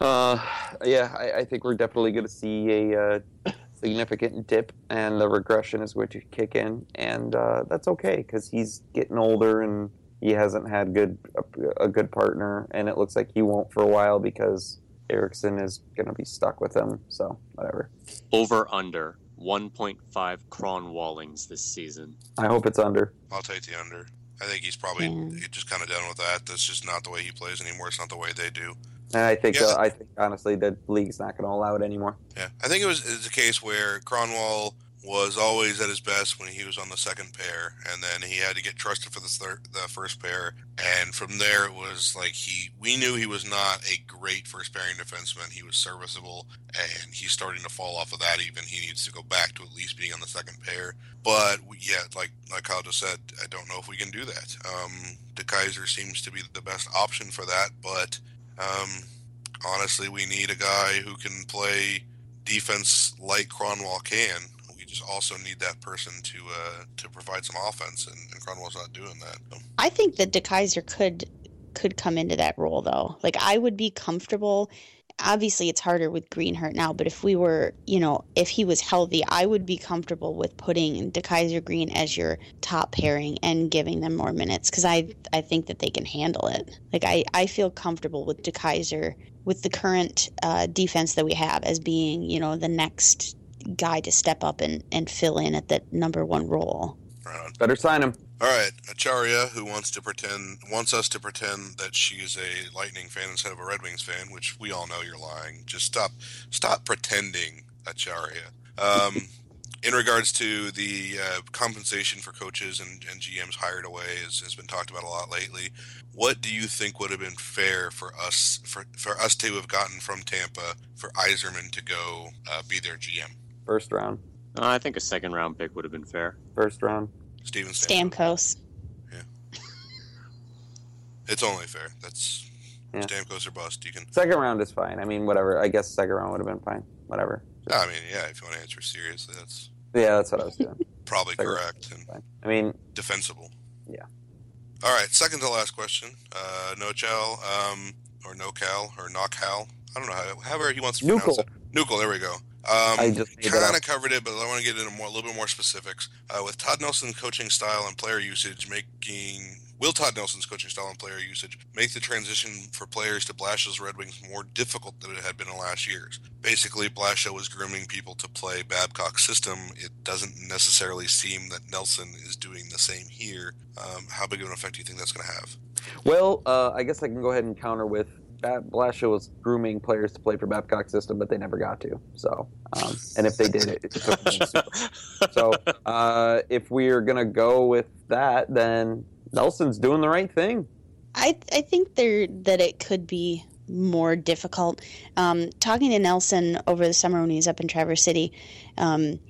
Speaker 1: uh, yeah, I, I think we're definitely going to see a uh, significant dip, and the regression is going to kick in, and uh, that's okay because he's getting older and he hasn't had good a, a good partner, and it looks like he won't for a while because Ericsson is going to be stuck with him. So whatever.
Speaker 2: Over under 1.5 Kronwallings this season.
Speaker 1: I hope it's under.
Speaker 3: I'll take the under. I think he's probably
Speaker 4: Yeah.
Speaker 3: he's just kind of done with that. That's just not the way he plays anymore. It's not the way they do.
Speaker 1: And I think
Speaker 3: Yeah.
Speaker 1: uh, I think honestly the league's not going to allow it anymore.
Speaker 3: Yeah, I think it was it's a case where Kronwall was always at his best when he was on the second pair, and then he had to get trusted for the third, the first pair, and from there it was like he we knew he was not a great first pairing defenseman. He was serviceable, and he's starting to fall off of that. Even he needs to go back to at least being on the second pair. But we- yeah, like like Kyle just said, I don't know if we can do that. Um, DeKeyser seems to be the best option for that, but um, honestly, we need a guy who can play defense like Kronwall can. We just also need that person to uh, to provide some offense, and, and Kronwall's not doing that.
Speaker 4: I think that DeKeyser could could come into that role though. Like I would be comfortable. Obviously, it's harder with Greenhart now, but if we were, you know, if he was healthy, I would be comfortable with putting DeKeyser Green as your top pairing and giving them more minutes because I I think that they can handle it. Like I I feel comfortable with DeKeyser with the current uh, defense that we have as being, you know, the next guy to step up and and fill in at that number one role.
Speaker 3: On.
Speaker 1: Better sign him.
Speaker 3: All right, Acharya, who wants to pretend wants us to pretend that she is a Lightning fan instead of a Red Wings fan, which we all know you're lying. Just stop, stop pretending, Acharya. Um, in regards to the uh, compensation for coaches and, and GMs hired away, has, has been talked about a lot lately. What do you think would have been fair for us for, for us to have gotten from Tampa for Yzerman to go uh, be their GM?
Speaker 1: First round.
Speaker 2: Uh, I think a second round pick would have been fair.
Speaker 1: First round.
Speaker 3: Steven Stamkos.
Speaker 4: Stamkos. Yeah.
Speaker 3: it's only fair. That's
Speaker 1: Yeah.
Speaker 3: Stamkos or bust. You can
Speaker 1: Second round is fine. I mean, whatever. I guess second round would have been fine. Whatever.
Speaker 3: No, I mean, yeah, if you want to answer seriously, that's
Speaker 1: Yeah, that's what I was doing.
Speaker 3: probably
Speaker 1: Fair.
Speaker 3: correct and.
Speaker 1: I mean,
Speaker 3: defensible.
Speaker 1: Yeah.
Speaker 3: All right, second to last question. Uh, no Chal, um, or no Cal, or not Cal. I don't know how, however he wants to pronounce
Speaker 1: Nukel.
Speaker 3: it. Nukel, there we go. Um,
Speaker 1: I just
Speaker 3: kind of covered it, but I want to get into more, a little bit more specifics. Uh, with Todd Nelson's coaching style and player usage making, will Todd Nelson's coaching style and player usage make the transition for players to Blash's Red Wings more difficult than it had been in last years? Basically, Blasha was grooming people to play Babcock's system. It doesn't necessarily seem that Nelson is doing the same here. Um, how big of an effect do you think that's going to have?
Speaker 1: Well, uh, I guess I can go ahead and counter with Bab- Blashill was grooming players to play for Babcock system, but they never got to. So, um, and if they did, it, it took them super. So, uh, if we're gonna go with that, then Nelson's doing the right thing.
Speaker 4: I I think there that it could be more difficult. Um, talking to Nelson over the summer when he was up in Traverse City, um,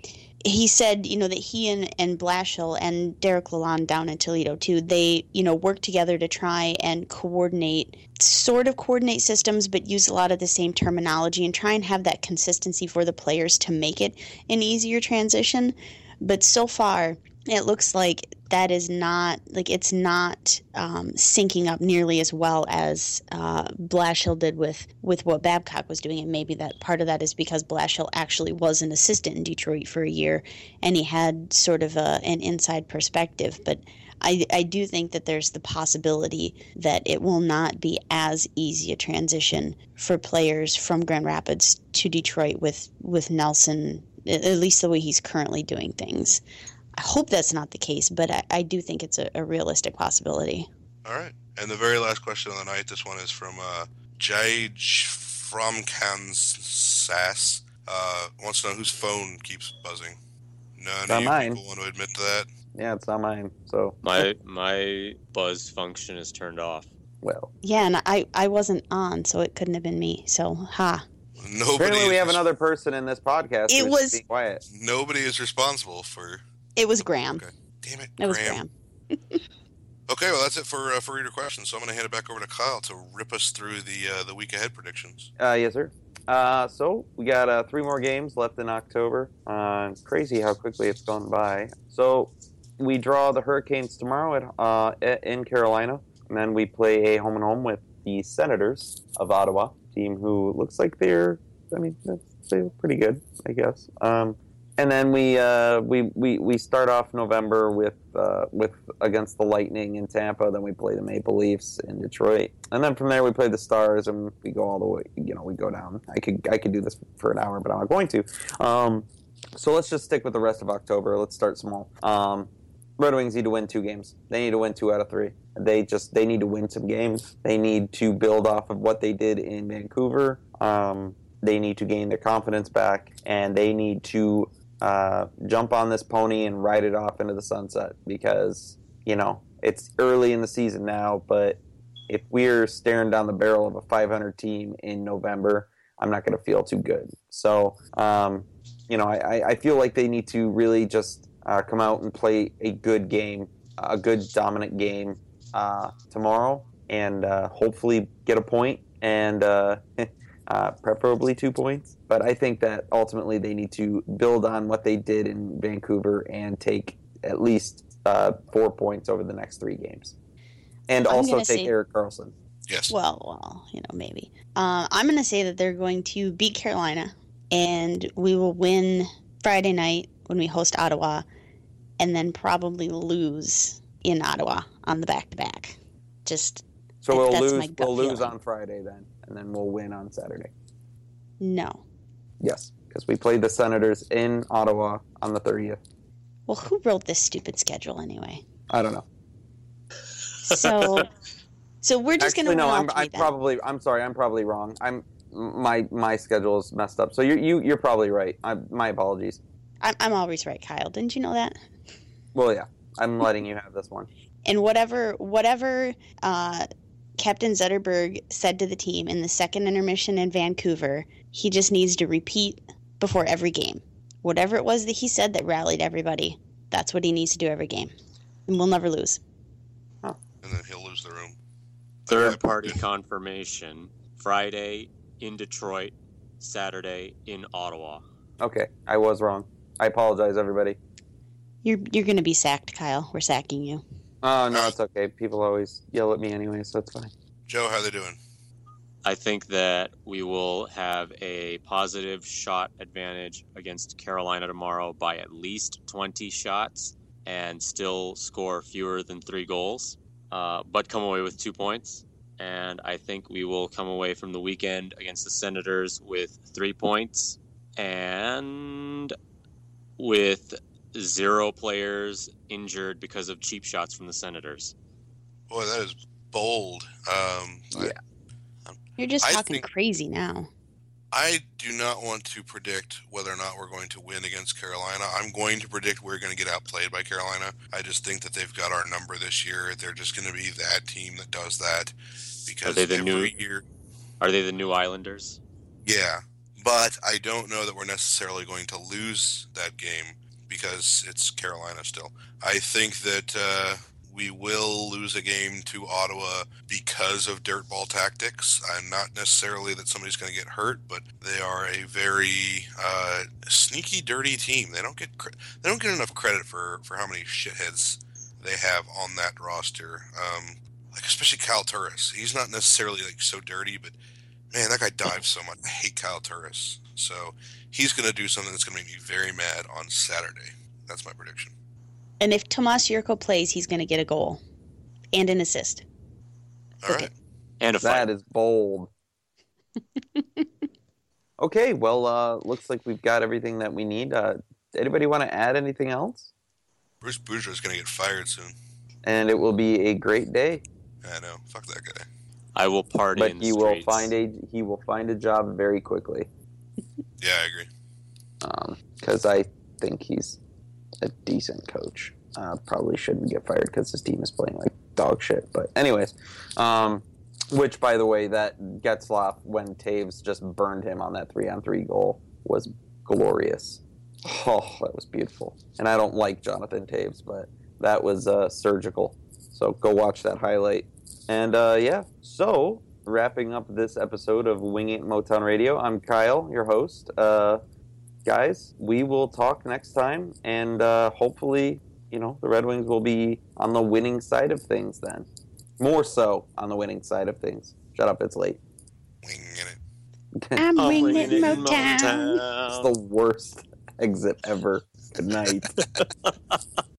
Speaker 4: he said, you know, that he and, and Blashill and Derek Lalonde down in Toledo too, they, you know, work together to try and coordinate, sort of coordinate systems, but use a lot of the same terminology and try and have that consistency for the players to make it an easier transition. But so far, it looks like that is not like it's not um, syncing up nearly as well as uh, Blashill did with with what Babcock was doing, and maybe that part of that is because Blashill actually was an assistant in Detroit for a year, and he had sort of a, an inside perspective. But I, I do think that there's the possibility that it will not be as easy a transition for players from Grand Rapids to Detroit with with Nelson, at least the way he's currently doing things. I hope that's not the case, but I, I do think it's a, a, realistic possibility.
Speaker 3: All right. And the very last question of the night, this one is from uh, Jage from Kansas. Uh, wants to know whose phone keeps buzzing. None of you
Speaker 1: mine.
Speaker 3: people want to admit to that.
Speaker 1: Yeah, it's not mine. So
Speaker 2: my my buzz function is turned off.
Speaker 1: Well,
Speaker 4: yeah, and I I wasn't on, so it couldn't have been me. So ha.
Speaker 3: Nobody.
Speaker 1: Apparently, we have
Speaker 3: is,
Speaker 1: another person in this podcast.
Speaker 4: It was-
Speaker 1: quiet.
Speaker 3: Nobody is responsible for.
Speaker 4: It was Graham.
Speaker 3: Okay. Damn it,
Speaker 4: It was
Speaker 3: Graham.
Speaker 4: Graham.
Speaker 3: Okay, well that's it for uh, for reader questions. So I'm going to hand it back over to Kyle to rip us through the uh, the week ahead predictions.
Speaker 1: Uh, yes, sir. Uh, so we got uh, three more games left in October. Uh, it's crazy how quickly it's gone by. So we draw the Hurricanes tomorrow at, uh, at in Carolina, and then we play a home and home with the Senators of Ottawa, team who looks like they're. I mean, they're pretty good, I guess. Um, and then we, uh, we we we start off November with uh, with against the Lightning in Tampa. Then we play the Maple Leafs in Detroit, and then from there we play the Stars, and we go all the way. You know, we go down. I could I could do this for an hour, but I'm not going to. Um, so let's just stick with the rest of October. Let's start small. Um, Red Wings need to win two games. They need to win two out of three. They just they need to win some games. They need to build off of what they did in Vancouver. Um, they need to gain their confidence back, and they need to uh, jump on this pony and ride it off into the sunset because you know it's early in the season now. But if we're staring down the barrel of a 500 team in November, I'm not going to feel too good. So um, you know, I, I feel like they need to really just uh, come out and play a good game, a good dominant game uh, tomorrow, and uh, hopefully get a point and uh, preferably two points. But I think that ultimately they need to build on what they did in Vancouver and take at least uh, four points over the next three games, and
Speaker 4: I'm
Speaker 1: also take
Speaker 4: say-
Speaker 1: Erik Karlsson.
Speaker 3: Yes.
Speaker 4: Well, well, you know, maybe. Uh, I'm going to say that they're going to beat Carolina, and we will win Friday night when we host Ottawa, and then probably lose in Ottawa on the back to back. Just
Speaker 1: So we'll
Speaker 4: that's
Speaker 1: lose.
Speaker 4: my gut
Speaker 1: We'll lose on Friday then, and then we'll win on Saturday.
Speaker 4: no.
Speaker 1: Yes, because we played the Senators in Ottawa on the 30th.
Speaker 4: Well, who wrote this stupid schedule anyway?
Speaker 1: I don't know.
Speaker 4: So, so we're just going to
Speaker 1: no. I'm, I'm probably. I'm sorry. I'm probably wrong. I'm my my schedule is messed up. So you you you're probably right. I, my apologies.
Speaker 4: I'm, I'm always right, Kyle. Didn't you know that?
Speaker 1: Well, yeah. I'm letting you have this one.
Speaker 4: and whatever whatever uh, Captain Zetterberg said to the team in the second intermission in Vancouver, he just needs to repeat before every game. Whatever it was that he said that rallied everybody, that's what he needs to do every game, and we'll never lose.
Speaker 3: And then he'll lose the room.
Speaker 2: Third party confirmation Friday in Detroit, Saturday in Ottawa.
Speaker 1: Okay, I was wrong. I apologize, everybody.
Speaker 4: You're you're gonna be sacked, Kyle. We're sacking you.
Speaker 1: Oh no, it's okay. People always yell at me anyway, so it's fine.
Speaker 3: Joe, how they doing?
Speaker 2: I think that we will have a positive shot advantage against Carolina tomorrow by at least 20 shots and still score fewer than three goals, uh, but come away with two points. And I think we will come away from the weekend against the Senators with three points and with zero players injured because of cheap shots from the Senators.
Speaker 3: Boy, that is bold. Um, I-
Speaker 1: Yeah.
Speaker 4: You're just
Speaker 3: I
Speaker 4: talking
Speaker 3: think-
Speaker 4: crazy now.
Speaker 3: I do not want to predict whether or not we're going to win against Carolina. I'm going to predict we're going to get outplayed by Carolina. I just think that they've got our number this year. They're just going to be that team that does that because
Speaker 2: they the
Speaker 3: every
Speaker 2: new-
Speaker 3: year,
Speaker 2: Are they the new Islanders?
Speaker 3: yeah. But I don't know that we're necessarily going to lose that game because it's Carolina still. I think that uh, we will lose a game to Ottawa because of dirt ball tactics. I'm not necessarily that somebody's going to get hurt, but they are a very uh, sneaky, dirty team. They don't get cre- they don't get enough credit for for how many shitheads they have on that roster. Um, like especially Kyle Turris. He's not necessarily like so dirty, but man, that guy dives so much. I hate Kyle Turris. So he's going to do something that's going to make me very mad on Saturday. That's my prediction.
Speaker 4: And if Tomas Jurco plays, he's going to get a goal and an assist.
Speaker 3: All
Speaker 4: Okay.
Speaker 3: right.
Speaker 2: And a fight.
Speaker 1: That is bold. okay, well, uh, looks like we've got everything that we need. Uh, anybody want to add anything else?
Speaker 3: Bruce Boudreau is going to get fired soon.
Speaker 1: And it will be a great day.
Speaker 3: I know. Fuck that guy.
Speaker 2: I will party
Speaker 1: but
Speaker 2: in the
Speaker 1: he will find a he will find a job very quickly
Speaker 3: Yeah, I agree.
Speaker 1: because I think he's a decent coach. Uh, probably shouldn't get fired because his team is playing like dog shit. But anyways, um, which by the way, that Getzlaf when Toews just burned him on that three on three goal was glorious. Oh, that was beautiful. And I don't like Jonathan Toews, but that was uh, surgical. So go watch that highlight. And uh, yeah, so wrapping up this episode of Wing It Motown Radio, I'm Kyle, your host. Uh, guys, we will talk next time, and uh, hopefully, you know, the Red Wings will be on the winning side of things then. More so on the winning side of things. Shut up, it's late.
Speaker 3: Winging it.
Speaker 4: I'm winging
Speaker 2: winging
Speaker 4: it,
Speaker 2: it in
Speaker 4: Motown.
Speaker 1: It's the worst exit ever. Good night.